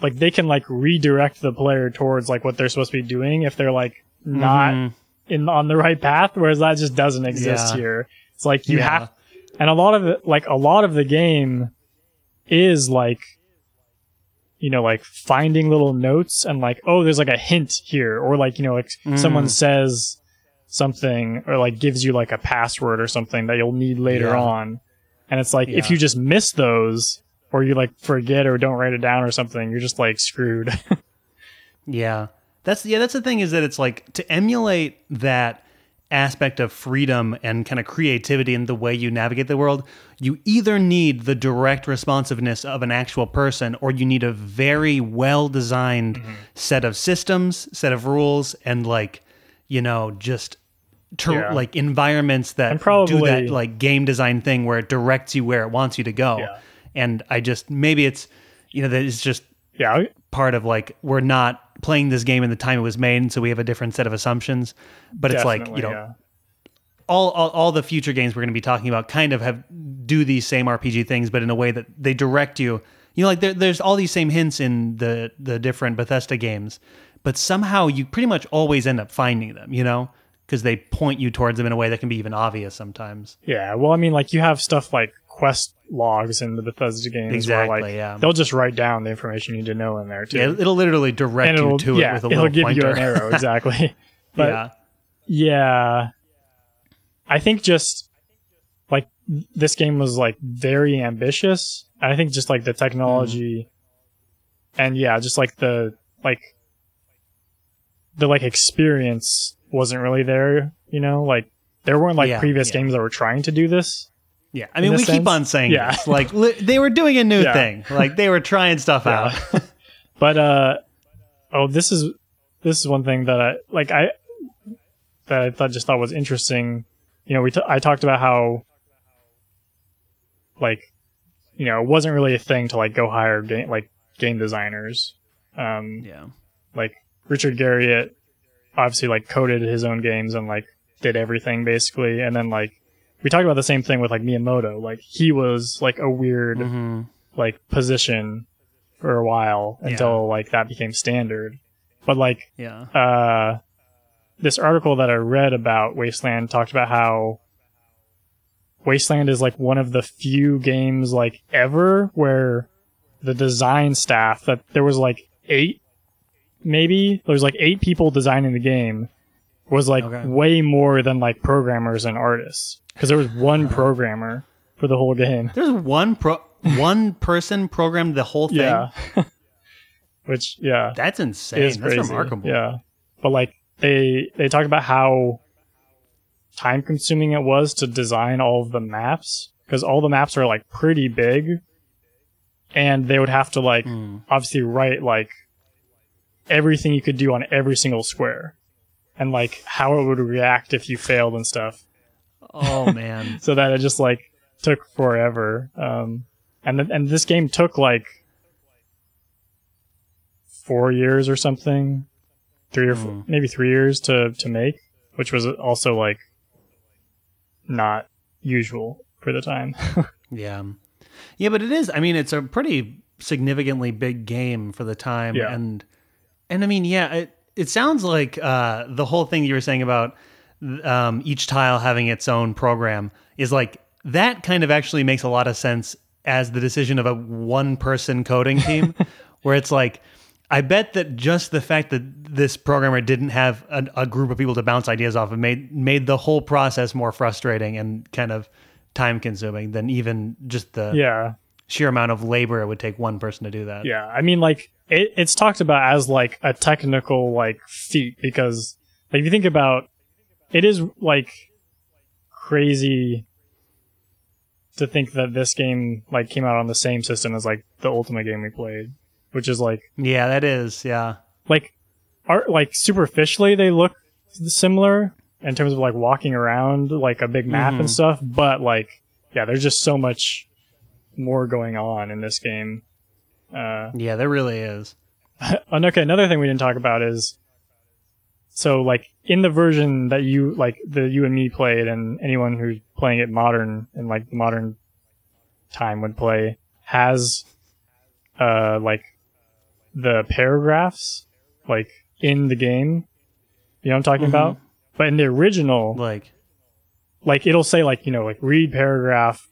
like they can like redirect the player towards like what they're supposed to be doing if they're like not Mhm. in on the right path, whereas that just doesn't exist Yeah. here. It's like you Yeah. have, and a lot of it, like a lot of the game, is like, you know, like finding little notes and like, oh, there's like a hint here, or like you know, like someone Mm. says something or like gives you like a password or something that you'll need later Yeah. on, and it's like if you just miss those or you like forget or don't write it down or something, you're just like screwed. *laughs* Yeah. That's yeah, that's the thing is that it's like to emulate that aspect of freedom and kind of creativity in the way you navigate the world, you either need the direct responsiveness of an actual person or you need a very well designed Mm-hmm. set of systems, set of rules and like, you know, just ter- Yeah. like environments that probably- do that like game design thing where it directs you where it wants you to go. Yeah. And I just maybe it's you know that it's just yeah, part of like we're not playing this game in the time it was made, and so we have a different set of assumptions. But it's like you know yeah. all, all all the future games we're going to be talking about kind of have do these same RPG things, but in a way that they direct you. You know, like there, there's all these same hints in the the different Bethesda games, but somehow you pretty much always end up finding them. You know, because they point you towards them in a way that can be even obvious sometimes. Yeah, well, I mean, like you have stuff like quest logs in the Bethesda games. Exactly, Where, like, yeah. They'll just write down the information you need to know in there too, Yeah, it'll literally direct and you it'll to yeah, it with a it'll give you an arrow *laughs* exactly. but yeah, yeah, I think just like this game was like very ambitious. And I think just like the technology, mm-hmm. and yeah, just like the like the like experience wasn't really there. You know, like there weren't like Yeah, previous yeah. games that were trying to do this. Yeah, I mean, we keep on saying Yeah. this. Like li- they were doing a new Yeah. thing. Like they were trying stuff *laughs* out. *laughs* But uh oh, this is this is one thing that I like I that I thought just thought was interesting. You know, we t- I talked about how like you know, it wasn't really a thing to like go hire game like game designers. Um yeah, like Richard Garriott obviously like coded his own games and like did everything basically and then like we talked about the same thing with like Miyamoto. Like he was like a weird hmm like position for a while Yeah. until like that became standard. But like yeah, uh this article that I read about Wasteland talked about how Wasteland is like one of the few games like ever where the design staff that there was like eight maybe there was like eight people designing the game was like Okay. way more than like programmers and artists because there was one programmer for the whole game. There's one pro, one person programmed the whole thing. Yeah. *laughs* Which yeah, That's insane. That's crazy. remarkable. Yeah. But like they they talk about how time consuming it was to design all of the maps because all the maps are like pretty big and they would have to like Mm. obviously write like everything you could do on every single square and like how it would react if you failed and stuff Oh *laughs* man. so that it just like took forever. Um, and th- and this game took like four years or something, three or four, Hmm. maybe three years to to make, which was also like not usual for the time. *laughs* yeah, yeah, but it is. I mean, it's a pretty significantly big game for the time, Yeah. and and I mean, yeah, it it sounds like uh, the whole thing you were saying about um, each tile having its own program is like that kind of actually makes a lot of sense as the decision of a one person coding team *laughs* where it's like I bet that just the fact that this programmer didn't have a, a group of people to bounce ideas off of made made the whole process more frustrating and kind of time consuming than even just the yeah, sheer amount of labor it would take one person to do that. yeah. I mean, like it, it's talked about as like a technical like feat because like if you think about it is like crazy to think that this game like came out on the same system as like the Ultima game we played which is like Yeah, that is. Yeah. like art like superficially they look similar in terms of like walking around like a big map Mhm. and stuff but like yeah there's just so much more going on in this game uh Yeah, there really is. *laughs* and okay another thing we didn't talk about is so like in the version that you like the you and me played and anyone who's playing it modern and like modern time would play has uh like the paragraphs like in the game. You know what I'm talking about? But in the original, Like, like it'll say like, you know, like read paragraph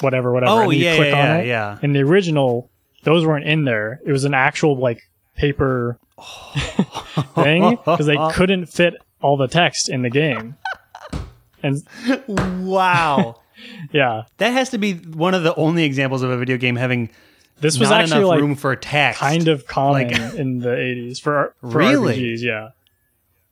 whatever, whatever. oh and you yeah, click yeah, on yeah, it. yeah. In the original, those weren't in there. It was an actual like paper *laughs* thing because they couldn't fit all the text in the game. And wow. *laughs* yeah, That has to be one of the only examples of a video game having this was not actually enough like room for text. kind of common Like- *laughs* in the 80s for, for Really? RPGs. Yeah.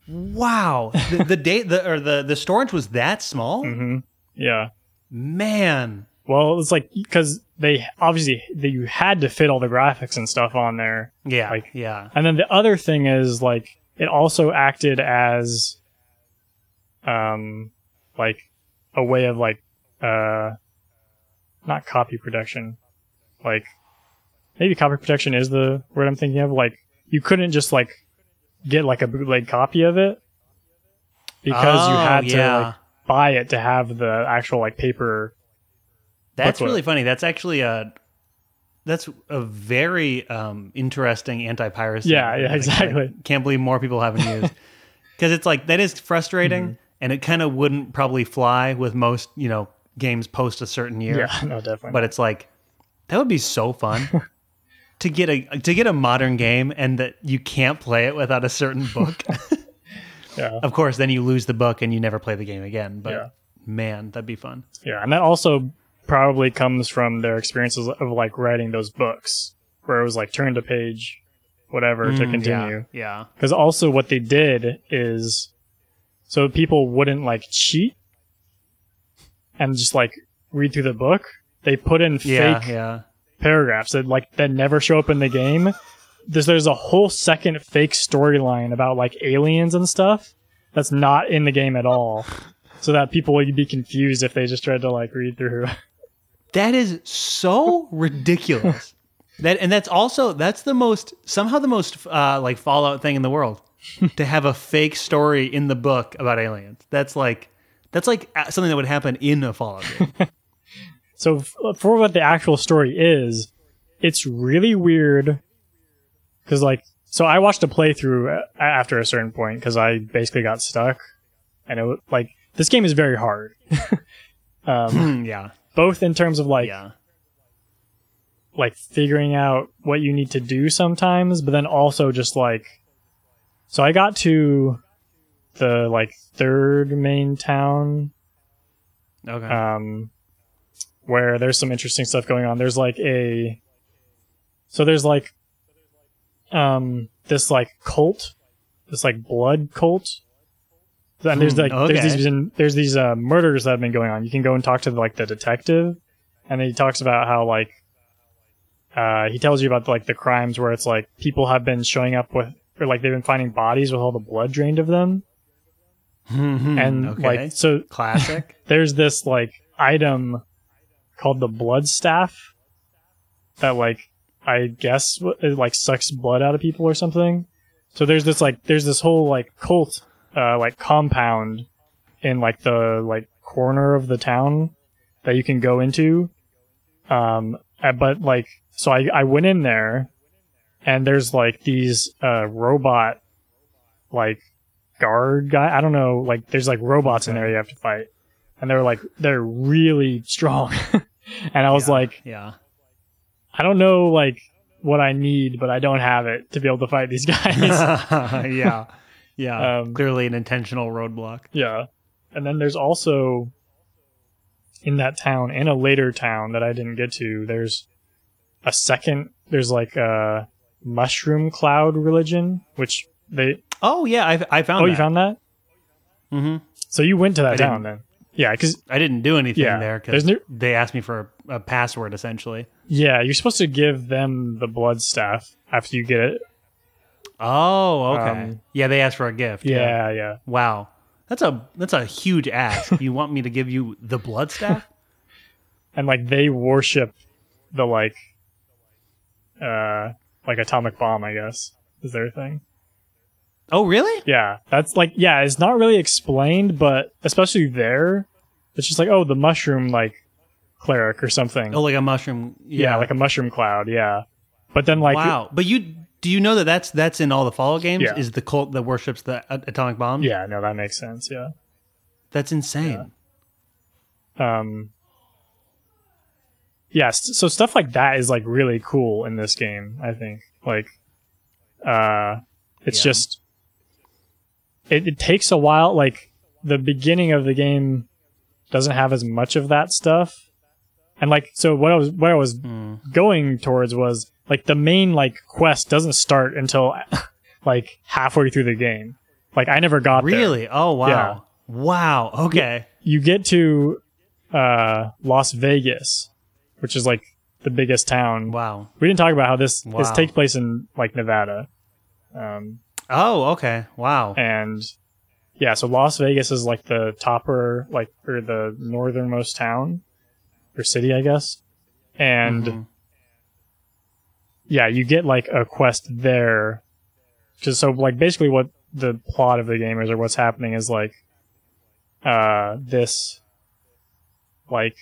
Wow. the, the date the or the the storage was that small? hmm Yeah. Man. Well, it's like because they obviously they, you had to fit all the graphics and stuff on there. Yeah. Like- yeah. And then the other thing is like it also acted as um like a way of like uh not copy protection. Like maybe copy protection is the word I'm thinking of. Like you couldn't just like get like a bootleg copy of it because you Oh, had to like buy it to have the actual like paper That's booklet. really funny. That's actually a that's a very um, interesting anti-piracy. Yeah, yeah, exactly. I can't believe more people haven't used *laughs* because it's like that is frustrating, Mm-hmm. and it kind of wouldn't probably fly with most you know games post a certain year. Yeah, no, definitely. But it's like that would be so fun *laughs* to get a to get a modern game and that you can't play it without a certain book. *laughs* yeah. of course, then you lose the book and you never play the game again. But Yeah. man, that'd be fun. Yeah, and that also probably comes from their experiences of like writing those books, where it was like turn to page, whatever to Mm, continue. Yeah. yeah. Because also what they did is, so people wouldn't like cheat and just like read through the book. They put in Yeah, fake yeah. paragraphs that like that never show up in the game. There's there's a whole second fake storyline about like aliens and stuff that's not in the game at all, so that people would be confused if they just tried to like read through. That is so ridiculous. That and that's also that's the most somehow the most uh, like Fallout thing in the world *laughs* to have a fake story in the book about aliens. That's like that's like uh, something that would happen in a Fallout game. *laughs* So f- for what the actual story is, it's really weird because like so I watched a playthrough after a certain point because I basically got stuck, and it like this game is very hard. *laughs* um, Hmm, yeah, both in terms of like yeah, like figuring out what you need to do sometimes, but then also just like so I got to the like third main town okay. um where there's some interesting stuff going on. There's like a so there's like um this like cult, this like blood cult. And there's Hmm, like okay. there's these there's these uh, murders that have been going on. You can go and talk to like the detective, and he talks about how like uh he tells you about like the crimes where it's like people have been showing up with or like they've been finding bodies with all the blood drained of them, and okay. like so classic. *laughs* there's this like item called the blood staff that like I guess it like sucks blood out of people or something. So there's this like there's this whole like cult uh like compound in like the like corner of the town that you can go into. Um uh, but like so I I went in there and there's like these uh robot like guard guy I don't know like there's like robots in there you have to fight and they're like they're really strong *laughs* and I was Yeah, like yeah. I don't know like what I need, but I don't have it to be able to fight these guys. *laughs* yeah. Yeah. Um, Clearly an intentional roadblock. yeah. And then there's also in that town, in a later town that I didn't get to, there's a second there's like a mushroom cloud religion, which they Oh yeah, I, I found Oh, that. you found that? Mm-hmm. So you went to that I town then. Yeah, cuz I didn't do anything Yeah, there because no- they asked me for a, a password essentially. yeah, you're supposed to give them the blood staff after you get it. Oh, okay. Um, yeah, they asked for a gift. Yeah, yeah. Wow. That's a that's a huge ask. *laughs* you want me to give you the blood staff? *laughs* and like they worship the like uh like atomic bomb i guess is their thing Oh, really? Yeah, that's like yeah, it's not really explained, but especially there, it's just like oh, the mushroom like cleric or something. Oh, like a mushroom. yeah. like a mushroom cloud. Yeah, but then like wow. But you do you know that that's that's in all the Fallout games? Yeah. Is the cult that worships the atomic bomb? yeah, no, that makes sense. Yeah. That's insane. Um. Yes, so stuff like that is like really cool in this game. I think like, uh, it's Yeah. just it, it takes a while. Like the beginning of the game doesn't have as much of that stuff, and like so what I was what I was Hmm. going towards was like the main like quest doesn't start until *laughs* like halfway through the game. Like I never got there. Really? Oh, wow. Yeah. Wow. Okay. you get to uh, Las Vegas, which is like the biggest town. Wow. We didn't talk about how this this takes place in like Nevada, um, Oh, okay. Wow. and yeah, so Las Vegas is like the topper, like or the northernmost town or city, I guess, and Mhm. Yeah, you get like a quest there. Just so like basically what the plot of the game is or what's happening is like uh this like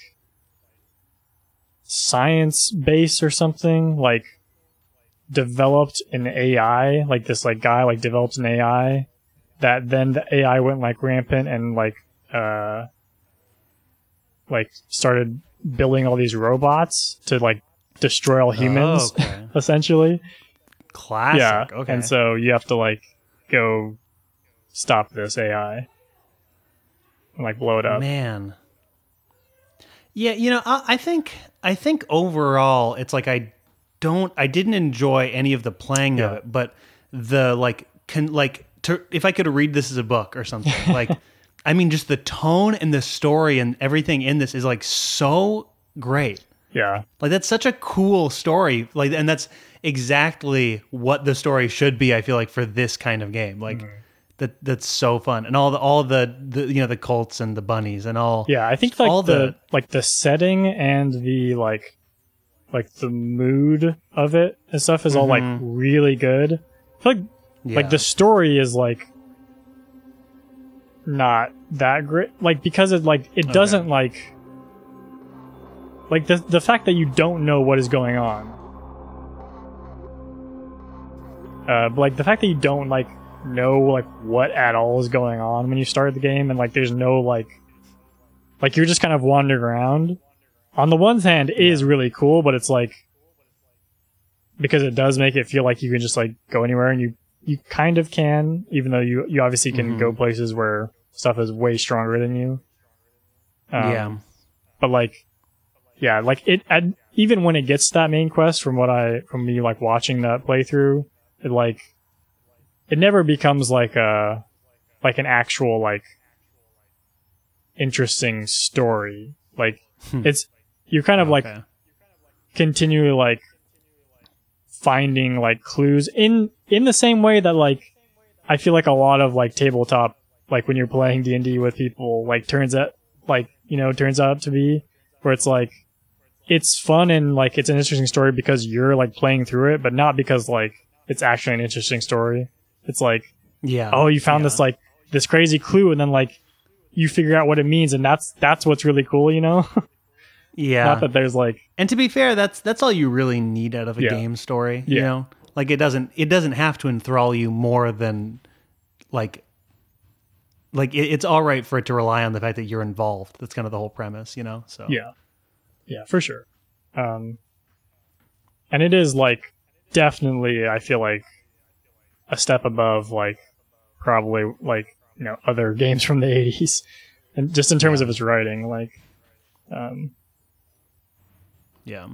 science base or something like developed an AI like this like guy like developed an AI that then the AI went like rampant and like uh like started building all these robots to like destroy all oh, humans Oh, okay. *laughs* essentially Classic. yeah Okay. and so you have to like go stop this ai and like blow it up Man. Yeah, you know, I, I think I think overall it's like I don't I didn't enjoy any of the playing of it, but the like can like to, if I could read this as a book or something, *laughs* like I mean just the tone and the story and everything in this is like so great. Yeah Like that's such a cool story. Like and that's exactly what the story should be, I feel like, for this kind of game. Like Mm-hmm. that that's so fun. And all the all the, the you know, the Colts and the bunnies and all yeah i think like all the, the- like the setting and the like like the mood of it and stuff is all like really good I feel like Yeah. like the story is like not that great like because it like it doesn't like like the the fact that you don't know what is going on. Uh like the fact that you don't like know like what at all is going on when you start the game and like there's no like like you're just kind of wandering around on the one hand is really cool but it's like because it does make it feel like you can just like go anywhere and you you kind of can even though you you obviously can go places where stuff is way stronger than you. Um, yeah. but like yeah like it I, even when it gets to that main quest from what i from me like watching that playthrough it like it never becomes like a like an actual like interesting story. Like hmm. it's you're kind of like continually like finding like clues in in the same way that like I feel like a lot of like tabletop like when you're playing D&D with people like turns out like you know turns out to be where it's like it's fun and like it's an interesting story because you're like playing through it but not because like it's actually an interesting story it's like Yeah. oh you found Yeah. this like this crazy clue and then like you figure out what it means and that's that's what's really cool you know *laughs* Yeah. not that there's like and to be fair, that's that's all you really need out of a Yeah. game story. You know? Like it doesn't it doesn't have to enthrall you more than like like it, it's all right for it to rely on the fact that you're involved. That's kind of the whole premise, you know? So Yeah. Yeah, for sure. Um and it is like definitely I feel like a step above like probably like, you know, other *laughs* games from the 80s. And just in terms of its writing like um Yeah.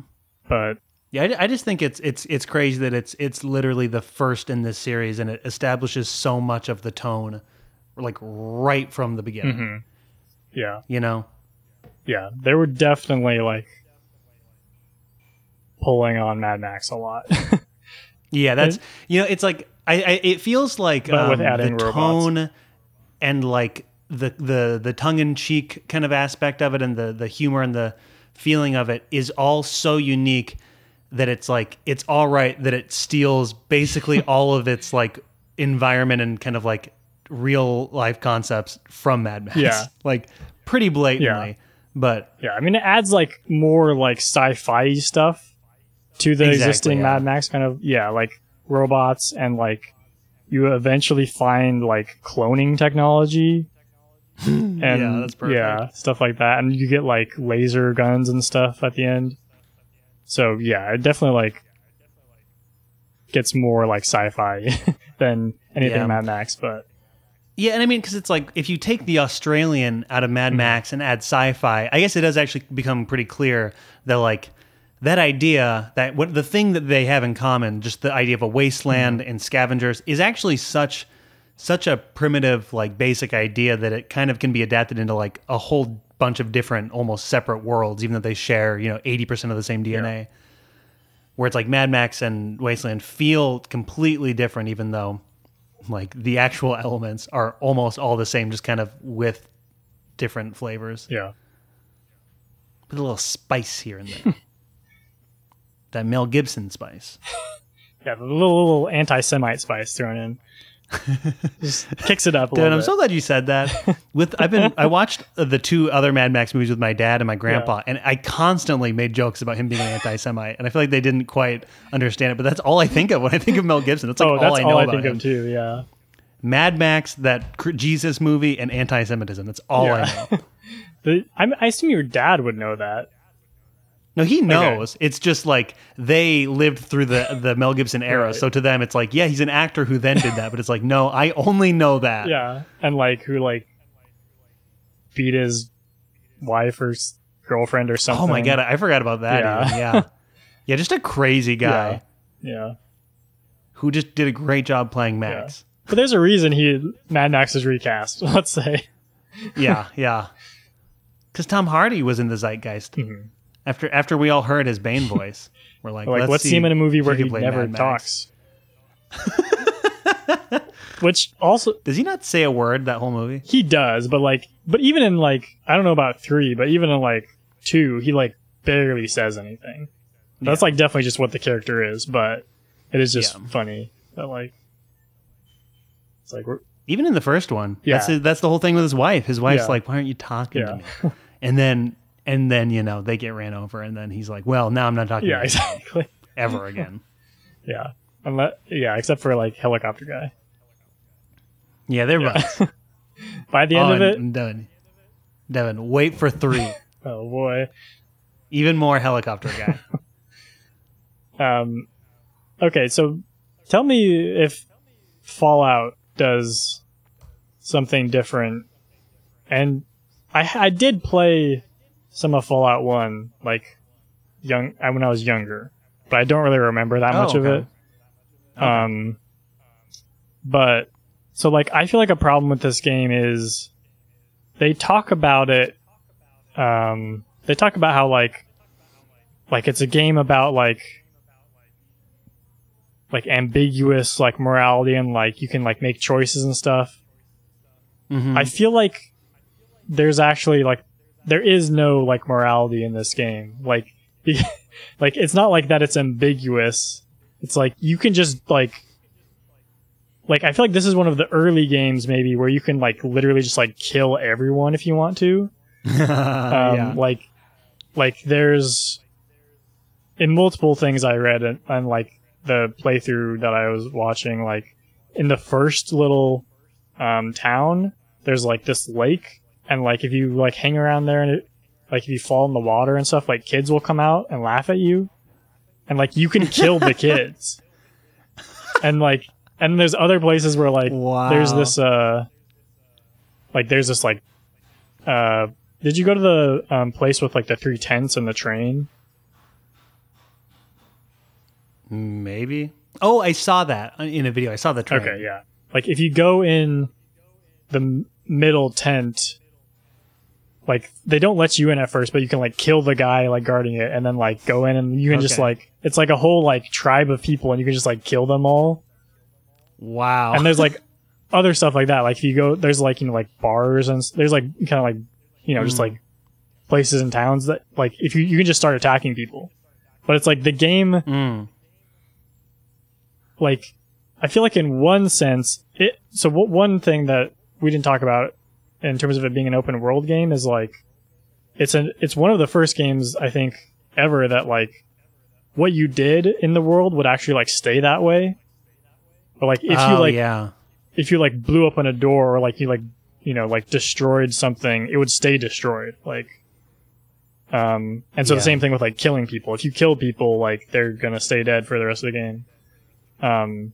but Yeah, I, I just think it's it's it's crazy that it's it's literally the first in this series, and it establishes so much of the tone, like right from the beginning. Mm-hmm. yeah. You know, Yeah, they were definitely like pulling on Mad Max a lot. *laughs* yeah, that's you know, it's like I, I it feels like But with um, adding the robots. tone and like the the the tongue in cheek kind of aspect of it, and the the humor and the feeling of it is all so unique that it's like it's all right that it steals basically *laughs* all of its like environment and kind of like real life concepts from Mad Max. Yeah. *laughs* like pretty blatantly. Yeah. But Yeah, I mean, it adds like more like sci-fi stuff to the Exactly, existing yeah. Mad Max kind of. Yeah, like robots and like you eventually find like cloning technology. *laughs* and Yeah, that's perfect. yeah, stuff like that, and you get like laser guns and stuff at the end. So yeah, it definitely like gets more like sci-fi *laughs* than anything Yeah. Mad Max, but Yeah, and I mean, because it's like if you take the Australian out of Mm-hmm. Mad Max and add sci-fi, I guess it does actually become pretty clear that like that idea that what the thing that they have in common, just the idea of a wasteland Mm-hmm. and scavengers, is actually such such a primitive, like basic idea that it kind of can be adapted into like a whole bunch of different, almost separate worlds, even though they share you know eighty percent of the same DNA. Where it's like Mad Max and Wasteland feel completely different, even though like the actual elements are almost all the same, just kind of with different flavors. yeah, With a little spice here and there. *laughs* that Mel Gibson spice. yeah, the little, little anti-Semite spice thrown in. *laughs* Just kicks it up a Dude, I'm bit. so glad you said that. With I've been I watched the two other Mad Max movies with my dad and my grandpa, and I constantly made jokes about him being an anti-Semite, and I feel like they didn't quite understand it. But that's all I think of when I think of Mel Gibson. That's like oh, all that's I know all I about think him. of too. Yeah. Mad Max, that Jesus movie, and anti-Semitism. That's all I know. *laughs* I assume your dad would know that. No, he knows. It's just like they lived through the the Mel Gibson era, Right. so to them it's like, yeah, he's an actor who then did that, but it's like, no, I only know that. Yeah, and like who like beat his wife or girlfriend or something. Oh my god, I forgot about that. Yeah. even. Yeah, *laughs* yeah, just a crazy guy Yeah. Yeah, who just did a great job playing Max. but there's a reason he Mad Max is recast. *laughs* Let's say. Yeah, yeah. Because Tom Hardy was in the zeitgeist mm-hmm. After after we all heard his Bane *laughs* voice. We're like. Like, let's, let's, see him in a movie where he he never talks. *laughs* Which also Does he not say a word that whole movie? he does, but like, but even in like, I don't know about three, but even in like two, he like barely says anything. That's Yeah. like definitely just what the character is, but it is just Yeah. funny that like it's like we're Even in the first one, Yeah. that's that's the whole thing with his wife. His wife's Yeah. like, "Why aren't you talking to me?" And then and then you know they get ran over, and then he's like, "Well, now I'm not talking yeah to you *laughs* exactly ever again." yeah unless yeah except for like helicopter guy. Yeah, they're Yeah. right. *laughs* By the end oh, of it, Devin, Devin, wait for three. *laughs* oh boy. Even more helicopter guy. Um, okay, so tell me if Fallout does something different. And I I did play some of Fallout One like young uh, when I was younger, but I don't really remember that Oh, much of okay. it. Um, but so like I feel like a problem with this game is they talk about it. Um, they talk about how like like it's a game about like like ambiguous like morality and like you can like make choices and stuff. Mhm. I feel like there's actually like there is no like morality in this game. Like be- *laughs* like it's not like that it's ambiguous. It's like you can just like like I feel like this is one of the early games maybe where you can like literally just like kill everyone if you want to. *laughs* Um, yeah. like like there's in multiple things I read and, and like the playthrough that I was watching, like in the first little um, town, there's like this lake, and like if you like hang around there and it, like if you fall in the water and stuff, like kids will come out and laugh at you, and like you can kill the *laughs* kids, and like and there's other places where like Wow. there's this uh like there's this like uh did you go to the um, place with like the three tents and the train? Maybe. Oh, I saw that in a video. I saw the train. Okay, yeah. Like if you go in the middle tent, like they don't let you in at first, but you can like kill the guy like guarding it, and then like go in and you can just like it's like a whole like tribe of people, and you can just like kill them all. Wow. And there's like *laughs* other stuff like that. Like if you go, there's like you know like bars and there's like kind of like you know just Hmm. like places and towns that like if you you can just start attacking people, but it's like the game Mm. like I feel like in one sense, it. So what one thing that we didn't talk about in terms of it being an open world game is like, it's an it's one of the first games I think ever that like, what you did in the world would actually like stay that way. Or like if oh, you like yeah. if you like blew up on a door or like you like you know like destroyed something, it would stay destroyed. Like, um, and so Yeah. the same thing with like killing people. If you kill people, like they're gonna stay dead for the rest of the game. Um,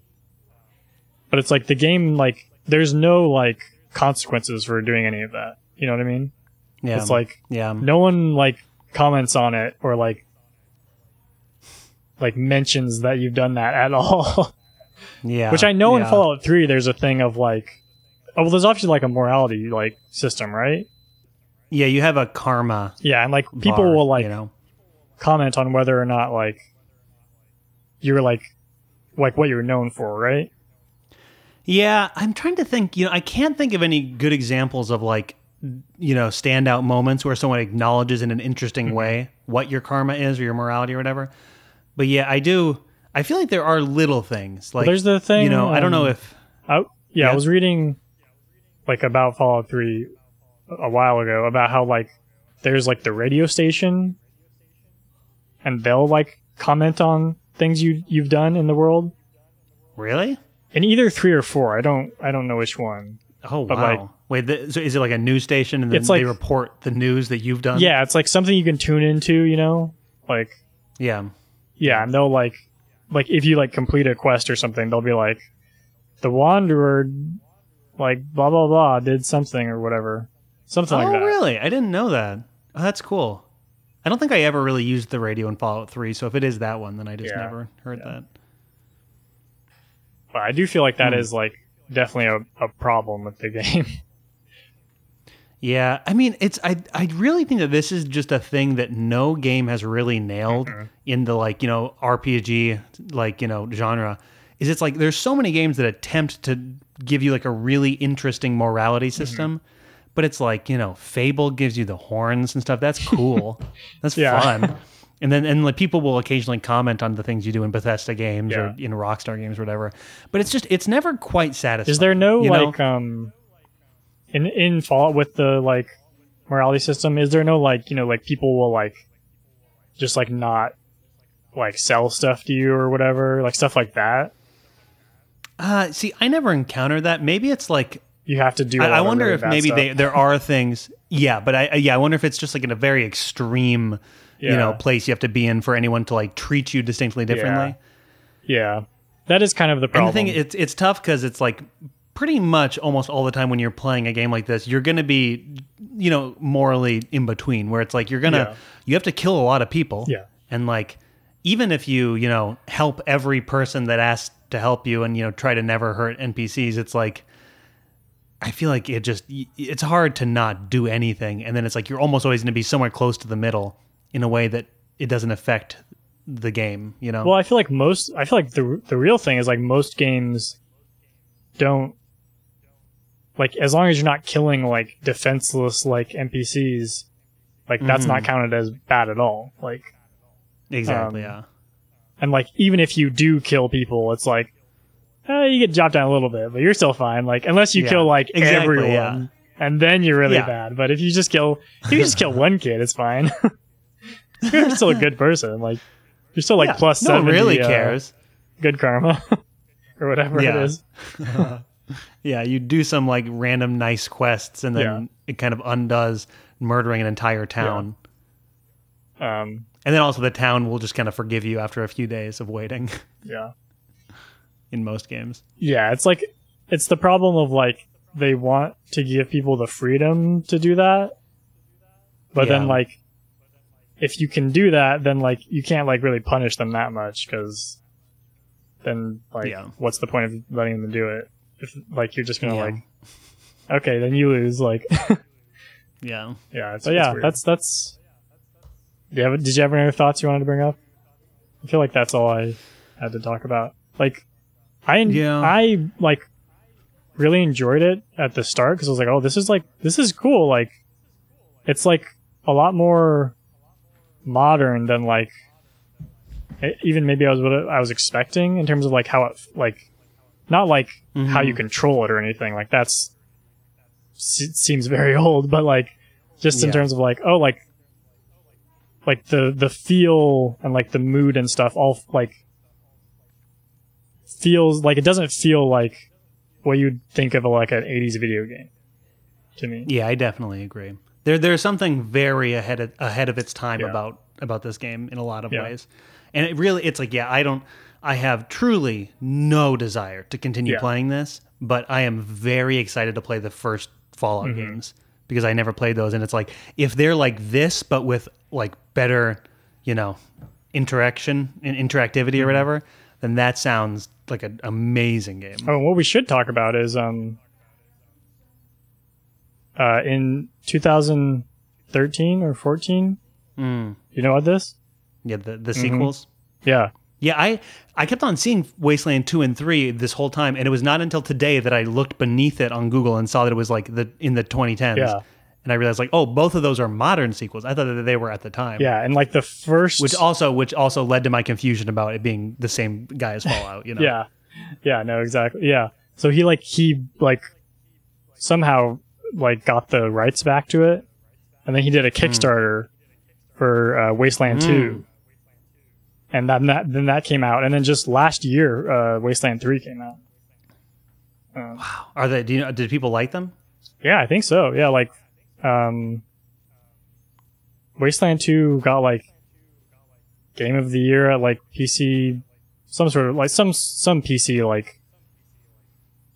but it's like the game like there's no like consequences for doing any of that. You know what I mean? Yeah. It's like yeah. no one like comments on it or like like mentions that you've done that at *laughs* all. Yeah. Which I know in. Fallout 3 there's a thing of like oh well there's obviously like a morality like system, right? Yeah, you have a karma. Yeah, and like people bar, will like you know. comment on whether or not like you're like like what you're known for, right? Yeah, I'm trying to think. You know, I can't think of any good examples of like, you know, standout moments where someone acknowledges in an interesting Mm-hmm. way what your karma is or your morality or whatever. But yeah, I do. I feel like there are little things like there's the thing, You know, I don't know um, if. I, yeah, Yeah. I was reading like about Fallout 3 a while ago about how like there's like the radio station and they'll like comment on things you you've done in the world. Really? In either 3 or 4, I don't I don't know which one. Oh But, wow! like- Wait, th- so is it like a news station and then like- they report the news that you've done? Yeah, it's like something you can tune into, you know? Like yeah, yeah, and they'll like like if you like complete a quest or something, they'll be like the wanderer like blah blah blah did something or whatever. Something oh like that. really? I didn't know that. Oh, that's cool. I don't think I ever really used the radio in Fallout Three. So if it is that one, then I just Yeah. never heard that. But I do feel like that Hmm. is like definitely a, a problem with the *laughs* game. Yeah, I mean, it's I I really think that this is just a thing that no game has really nailed Mm-hmm. in the like you know RPG like you know genre. Is it's like there's so many games that attempt to give you like a really interesting morality Mm-hmm. system, but it's like you know Fable gives you the horns and stuff. That's cool. *laughs* That's fun. *laughs* And then and like people will occasionally comment on the things you do in Bethesda games or in Rockstar games or whatever. But it's just it's never quite satisfying. Is there no you know? like um in in Fallout with the like morality system? Is there no like you know like people will like just like not like sell stuff to you or whatever like stuff like that? Uh, see, I never encountered that. Maybe it's like You have to do. I, I wonder really if maybe they, there are things. Yeah, but I yeah I wonder if it's just like in a very extreme, you know, place you have to be in for anyone to like treat you distinctly differently. Yeah, that is kind of the problem. And the thing it's it's tough because it's like pretty much almost all the time when you're playing a game like this, you're going to be, you know, morally in between where it's like you're gonna Yeah. you have to kill a lot of people. Yeah. and like even if you you know help every person that asks to help you and you know try to never hurt NPCs, it's like. I feel like it just it's hard to not do anything and then it's like you're almost always going to be somewhere close to the middle in a way that it doesn't affect the game, you know. Well, I feel like most. I feel like the the real thing is like most games don't like as long as you're not killing like defenseless like NPCs, like that's not counted as bad at all. Like exactly, um, yeah. and like even if you do kill people, it's like eh, you get dropped down a little bit, but you're still fine. Like unless you Yeah, kill like exactly, everyone. yeah. And then you're really Yeah. bad. But if you just kill, if you just kill *laughs* one kid, it's fine. *laughs* *laughs* you're still a good person. Like you're still like Yeah, plus no one 70, really uh, cares. good karma *laughs* or whatever Yeah. it is. *laughs* Yeah, you do some like random nice quests and then Yeah. it kind of undoes murdering an entire town. Um, And then also the town will just kind of forgive you after a few days of waiting yeah, in most games. yeah. It's like it's the problem of like they want to give people the freedom to do that, but then like if you can do that, then like you can't like really punish them that much because then like Yeah. what's the point of letting them do it? If like you're just gonna Yeah. like okay, then you lose. Like *laughs* Yeah. yeah, it's, it's yeah. That's that's. Do you have, did you have any other thoughts you wanted to bring up? I feel like that's all I had to talk about. Like, I Yeah. I like really enjoyed it at the start because I was like, oh, this is like this is cool. Like, it's like a lot more modern than like even maybe I was what I was expecting in terms of like how it like Not like how you mm-hmm. control it or anything. Like that's seems very *laughs* old, but like just in terms of like oh like like the the feel and like the mood and stuff all like feels like it doesn't feel like what you'd think of like an 80s video game to me. Yeah, I definitely agree. There, there's something very ahead of ahead of its time Yeah. about about this game in a lot of Yeah. ways, and it really, it's like, yeah, I don't, I have truly no desire to continue Yeah. playing this, but I am very excited to play the first Fallout Mm-hmm. games because I never played those, and it's like if they're like this, but with like better, you know, interaction and interactivity Mm-hmm. or whatever, then that sounds like an amazing game. Oh, what we should talk about is um uh in 2013 or 14. Mm. You know what this? Yeah, the the Mm-hmm. sequels. Yeah. Yeah, I I kept on seeing Wasteland 2 and 3 this whole time and it was not until today that I looked beneath it on Google and saw that it was like the in the 2010s. Yeah. And I realized like, oh, both of those are modern sequels. I thought that they were at the time. Yeah, and like the first Which also which also led to my confusion about it being the same guy as Fallout, you know. *laughs* Yeah. Yeah, no, exactly. Yeah. So he like he like somehow like got the rights back to it. And then he did a Kickstarter for uh, Wasteland 2. And then that then that came out and then just last year uh, Wasteland 3 came out. Wow! Are they do you know did people like them? Yeah, I think so. Yeah, like um Wasteland 2 got like game of the year at like PC some sort of like some some PC like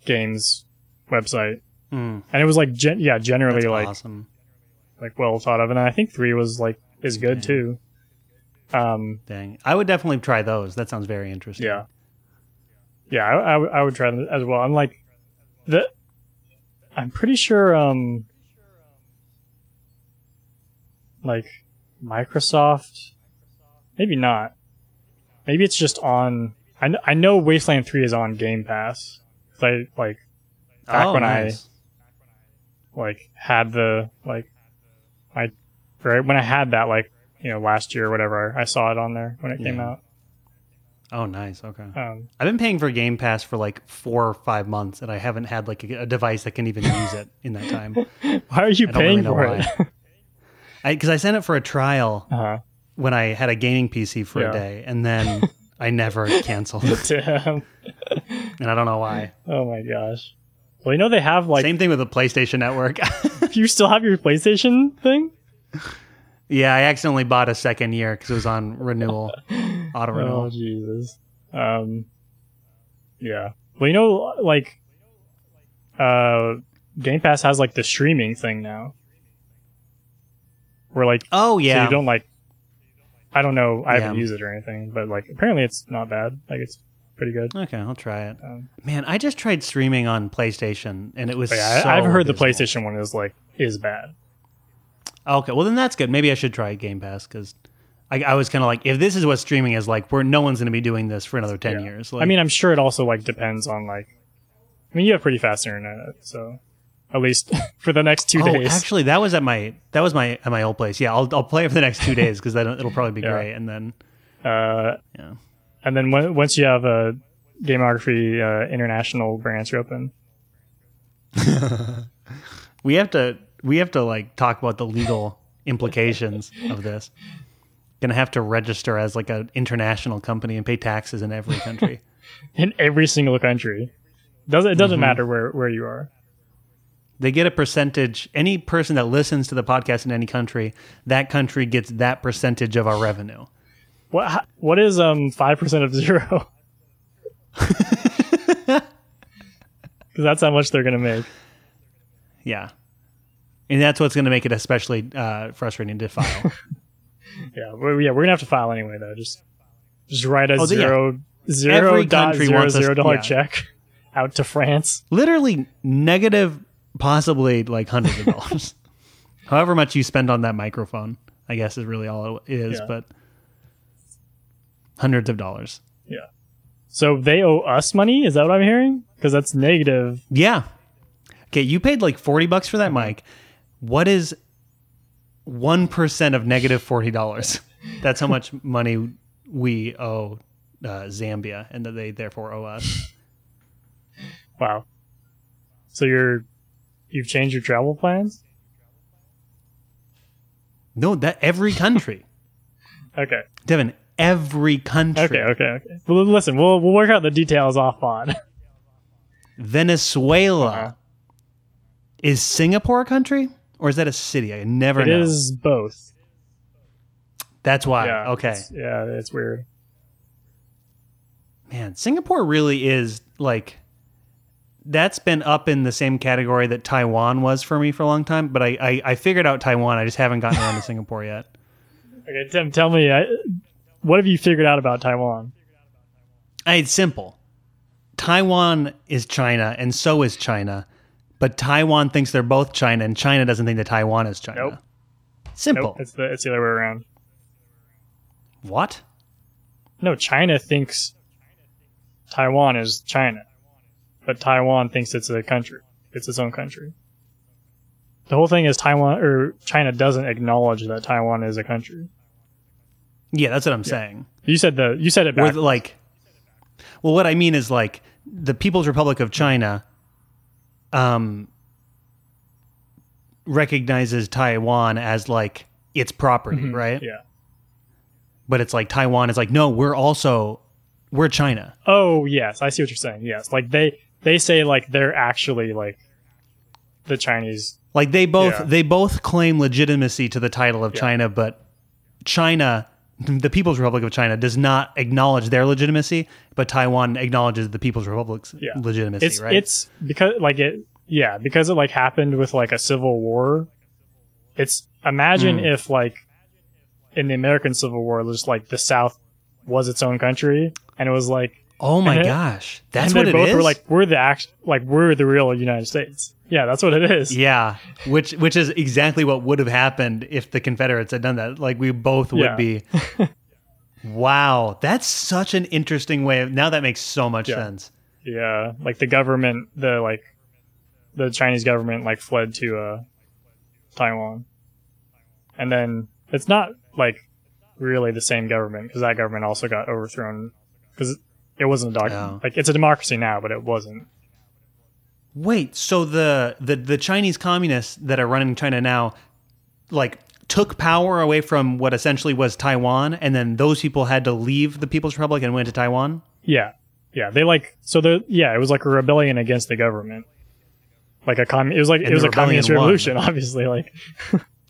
games website. Mm, And it was like gen- yeah, generally that's like awesome. like well thought of and I think 3 was like is good too. Um Dang. I would definitely try those. That sounds very interesting. yeah. Yeah, I, I, would- I would try them as well. I'm like the I'm pretty sure um like Microsoft maybe not. Maybe it's just on I know, I know Wasteland 3 is on Game Pass. I like back oh, when nice. I like had the like I right when I had that like you know last year or whatever I saw it on there when it came Yeah. out. Oh, nice. Okay. Um I've been paying for Game Pass for like four or five months, and I haven't had like a, a device that can even use it in that time. *laughs* why are you I paying really for it? Because I, sent it for a trial uh-huh. when I had a gaming PC for Yeah. a day, and then *laughs* I never canceled, *laughs* Damn. and I don't know why. Oh my gosh. Well, you know they have like Same thing with the PlayStation Network. *laughs* *laughs* you still have your PlayStation thing? yeah, I accidentally bought a second year because it was on renewal, *laughs* auto renewal. Oh. Jesus. Um Yeah. Well, you know like uh Game Pass has like the streaming thing now. Where like Oh so yeah, you don't like I don't know, I haven't used it or anything, but like apparently it's not bad. Like it's pretty good. okay, I'll try it. Um, Man, I just tried streaming on PlayStation, and it was. yeah, so I've heard the. PlayStation one is like is bad. Okay, well then that's good. Maybe I should try Game Pass because I, I was kind of like, if this is what streaming is like, where no one's going to be doing this for another ten Yeah. years. I mean, I'm sure it also like depends on like. I mean, you have pretty fast internet, so at least *laughs* for the next two oh, days. actually, that was at my that was my at my old place. Yeah, I'll I'll play it for the next two *laughs* days because then it'll probably be Yeah. great. And then uh, yeah, and then when, once you have a Gameography uh, international branch open, *laughs* we have to we have to like talk about the legal implications of this. Gonna have to register as like an international company and pay taxes in every country. *laughs* in every single country, doesn't it Mm-hmm. doesn't matter where where you are. they get a percentage. Any person that listens to the podcast in any country, that country gets that percentage of our revenue. What what is um five percent of zero? *laughs* Because that's how much they're gonna make. Yeah. And that's what's going to make it especially uh, frustrating to file. *laughs* Yeah, we're, yeah, we're gonna have to file anyway though. Just just write a Oh, the- yeah. zero zero Every dot zero zero dollar yeah. check out to France. Literally negative, possibly like hundreds of dollars. *laughs* However much you spend on that microphone, I guess is really all it is, Yeah. but hundreds of dollars. Yeah. So they owe us money? Is that what I'm hearing? Because that's negative. Yeah. Okay, you paid like 40 bucks for that mic. What is 1% of negative $40? *laughs* That's how much money we owe uh, Zambia and that they therefore owe us. Wow. So you're you've changed your travel plans? No, that every country. *laughs* Okay. Devin, every country. Okay, okay, okay. Well, listen, we'll we'll work out the details off on. *laughs* Venezuela. Uh-huh. Is Singapore a country? Or is that a city? I never It know. is both. That's why. Yeah. okay. it's- yeah, it's weird. Man, Singapore really is like that's been up in the same category that Taiwan was for me for a long time, but I, I, I figured out Taiwan. I just haven't gotten around to *laughs* Singapore yet. Okay, Tim, tell me, I, what have you figured out about Taiwan? It's simple. Taiwan is China, and so is China, but Taiwan thinks they're both China, and China doesn't think that Taiwan is China. Nope. Simple. Nope, it's the it's the other way around. What? No, China thinks Taiwan is China, but Taiwan thinks it's a country. It's its own country. The whole thing is Taiwan or China doesn't acknowledge that Taiwan is a country. Yeah, that's what I'm saying. You said the you said it back. Like, well, what I mean is like the People's Republic of China, um, recognizes Taiwan as like its property, right? Mm-hmm. Yeah. But it's like Taiwan is like, no, we're also we're China. Oh yes, I see what you're saying. Yes, like they they say like they're actually like the Chinese. Like they both Yeah. they both claim legitimacy to the title of Yeah. China, but China, the People's Republic of China, does not acknowledge their legitimacy, but Taiwan acknowledges the People's Republic's Yeah. legitimacy, It's right? it's because like it yeah because it like happened with like a civil war. It's imagine Mm. if like in the American Civil War, just like the South was its own country, and it was like oh my it- gosh, that's and what they it both is. were like we're the act like we're the real United States. Yeah, that's what it is. Yeah, which which is exactly what would have happened if the Confederates had done that. Like we both would Yeah. be. *laughs* wow, that's such an interesting way. Of, now that makes so much Yeah. sense. Yeah, like the government, the like, the Chinese government like fled to uh, Taiwan, and then it's not like really the same government because that government also got overthrown because it wasn't a doc- Yeah. like it's a democracy now, but it wasn't. Wait, so the the the Chinese communists that are running China now, like took power away from what essentially was Taiwan, and then those people had to leave the People's Republic and went to Taiwan. Yeah, yeah, they like so the yeah, it was like a rebellion against the government, like a com. It was like And it was a communist won. revolution, *laughs* obviously, like,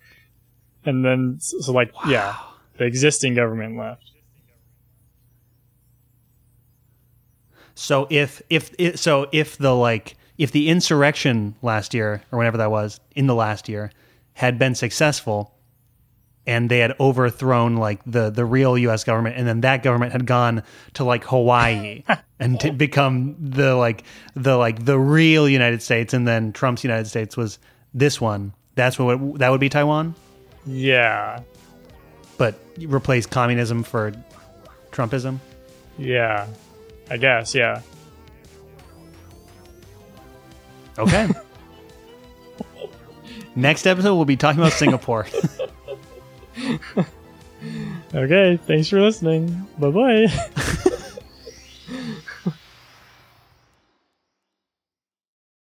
*laughs* and then so, like yeah, the existing government left. So if if it, so if the like if the insurrection last year or whenever that was in the last year had been successful and they had overthrown like the the real US government and then that government had gone to like Hawaii *laughs* and to become the like the like the real United States and then Trump's United States was this one that's what it- that would be Taiwan Yeah, but replace communism for Trumpism Yeah, I guess. Yeah. Okay. *laughs* Next episode, we'll be talking about Singapore. *laughs* okay, thanks for listening. Bye bye. *laughs*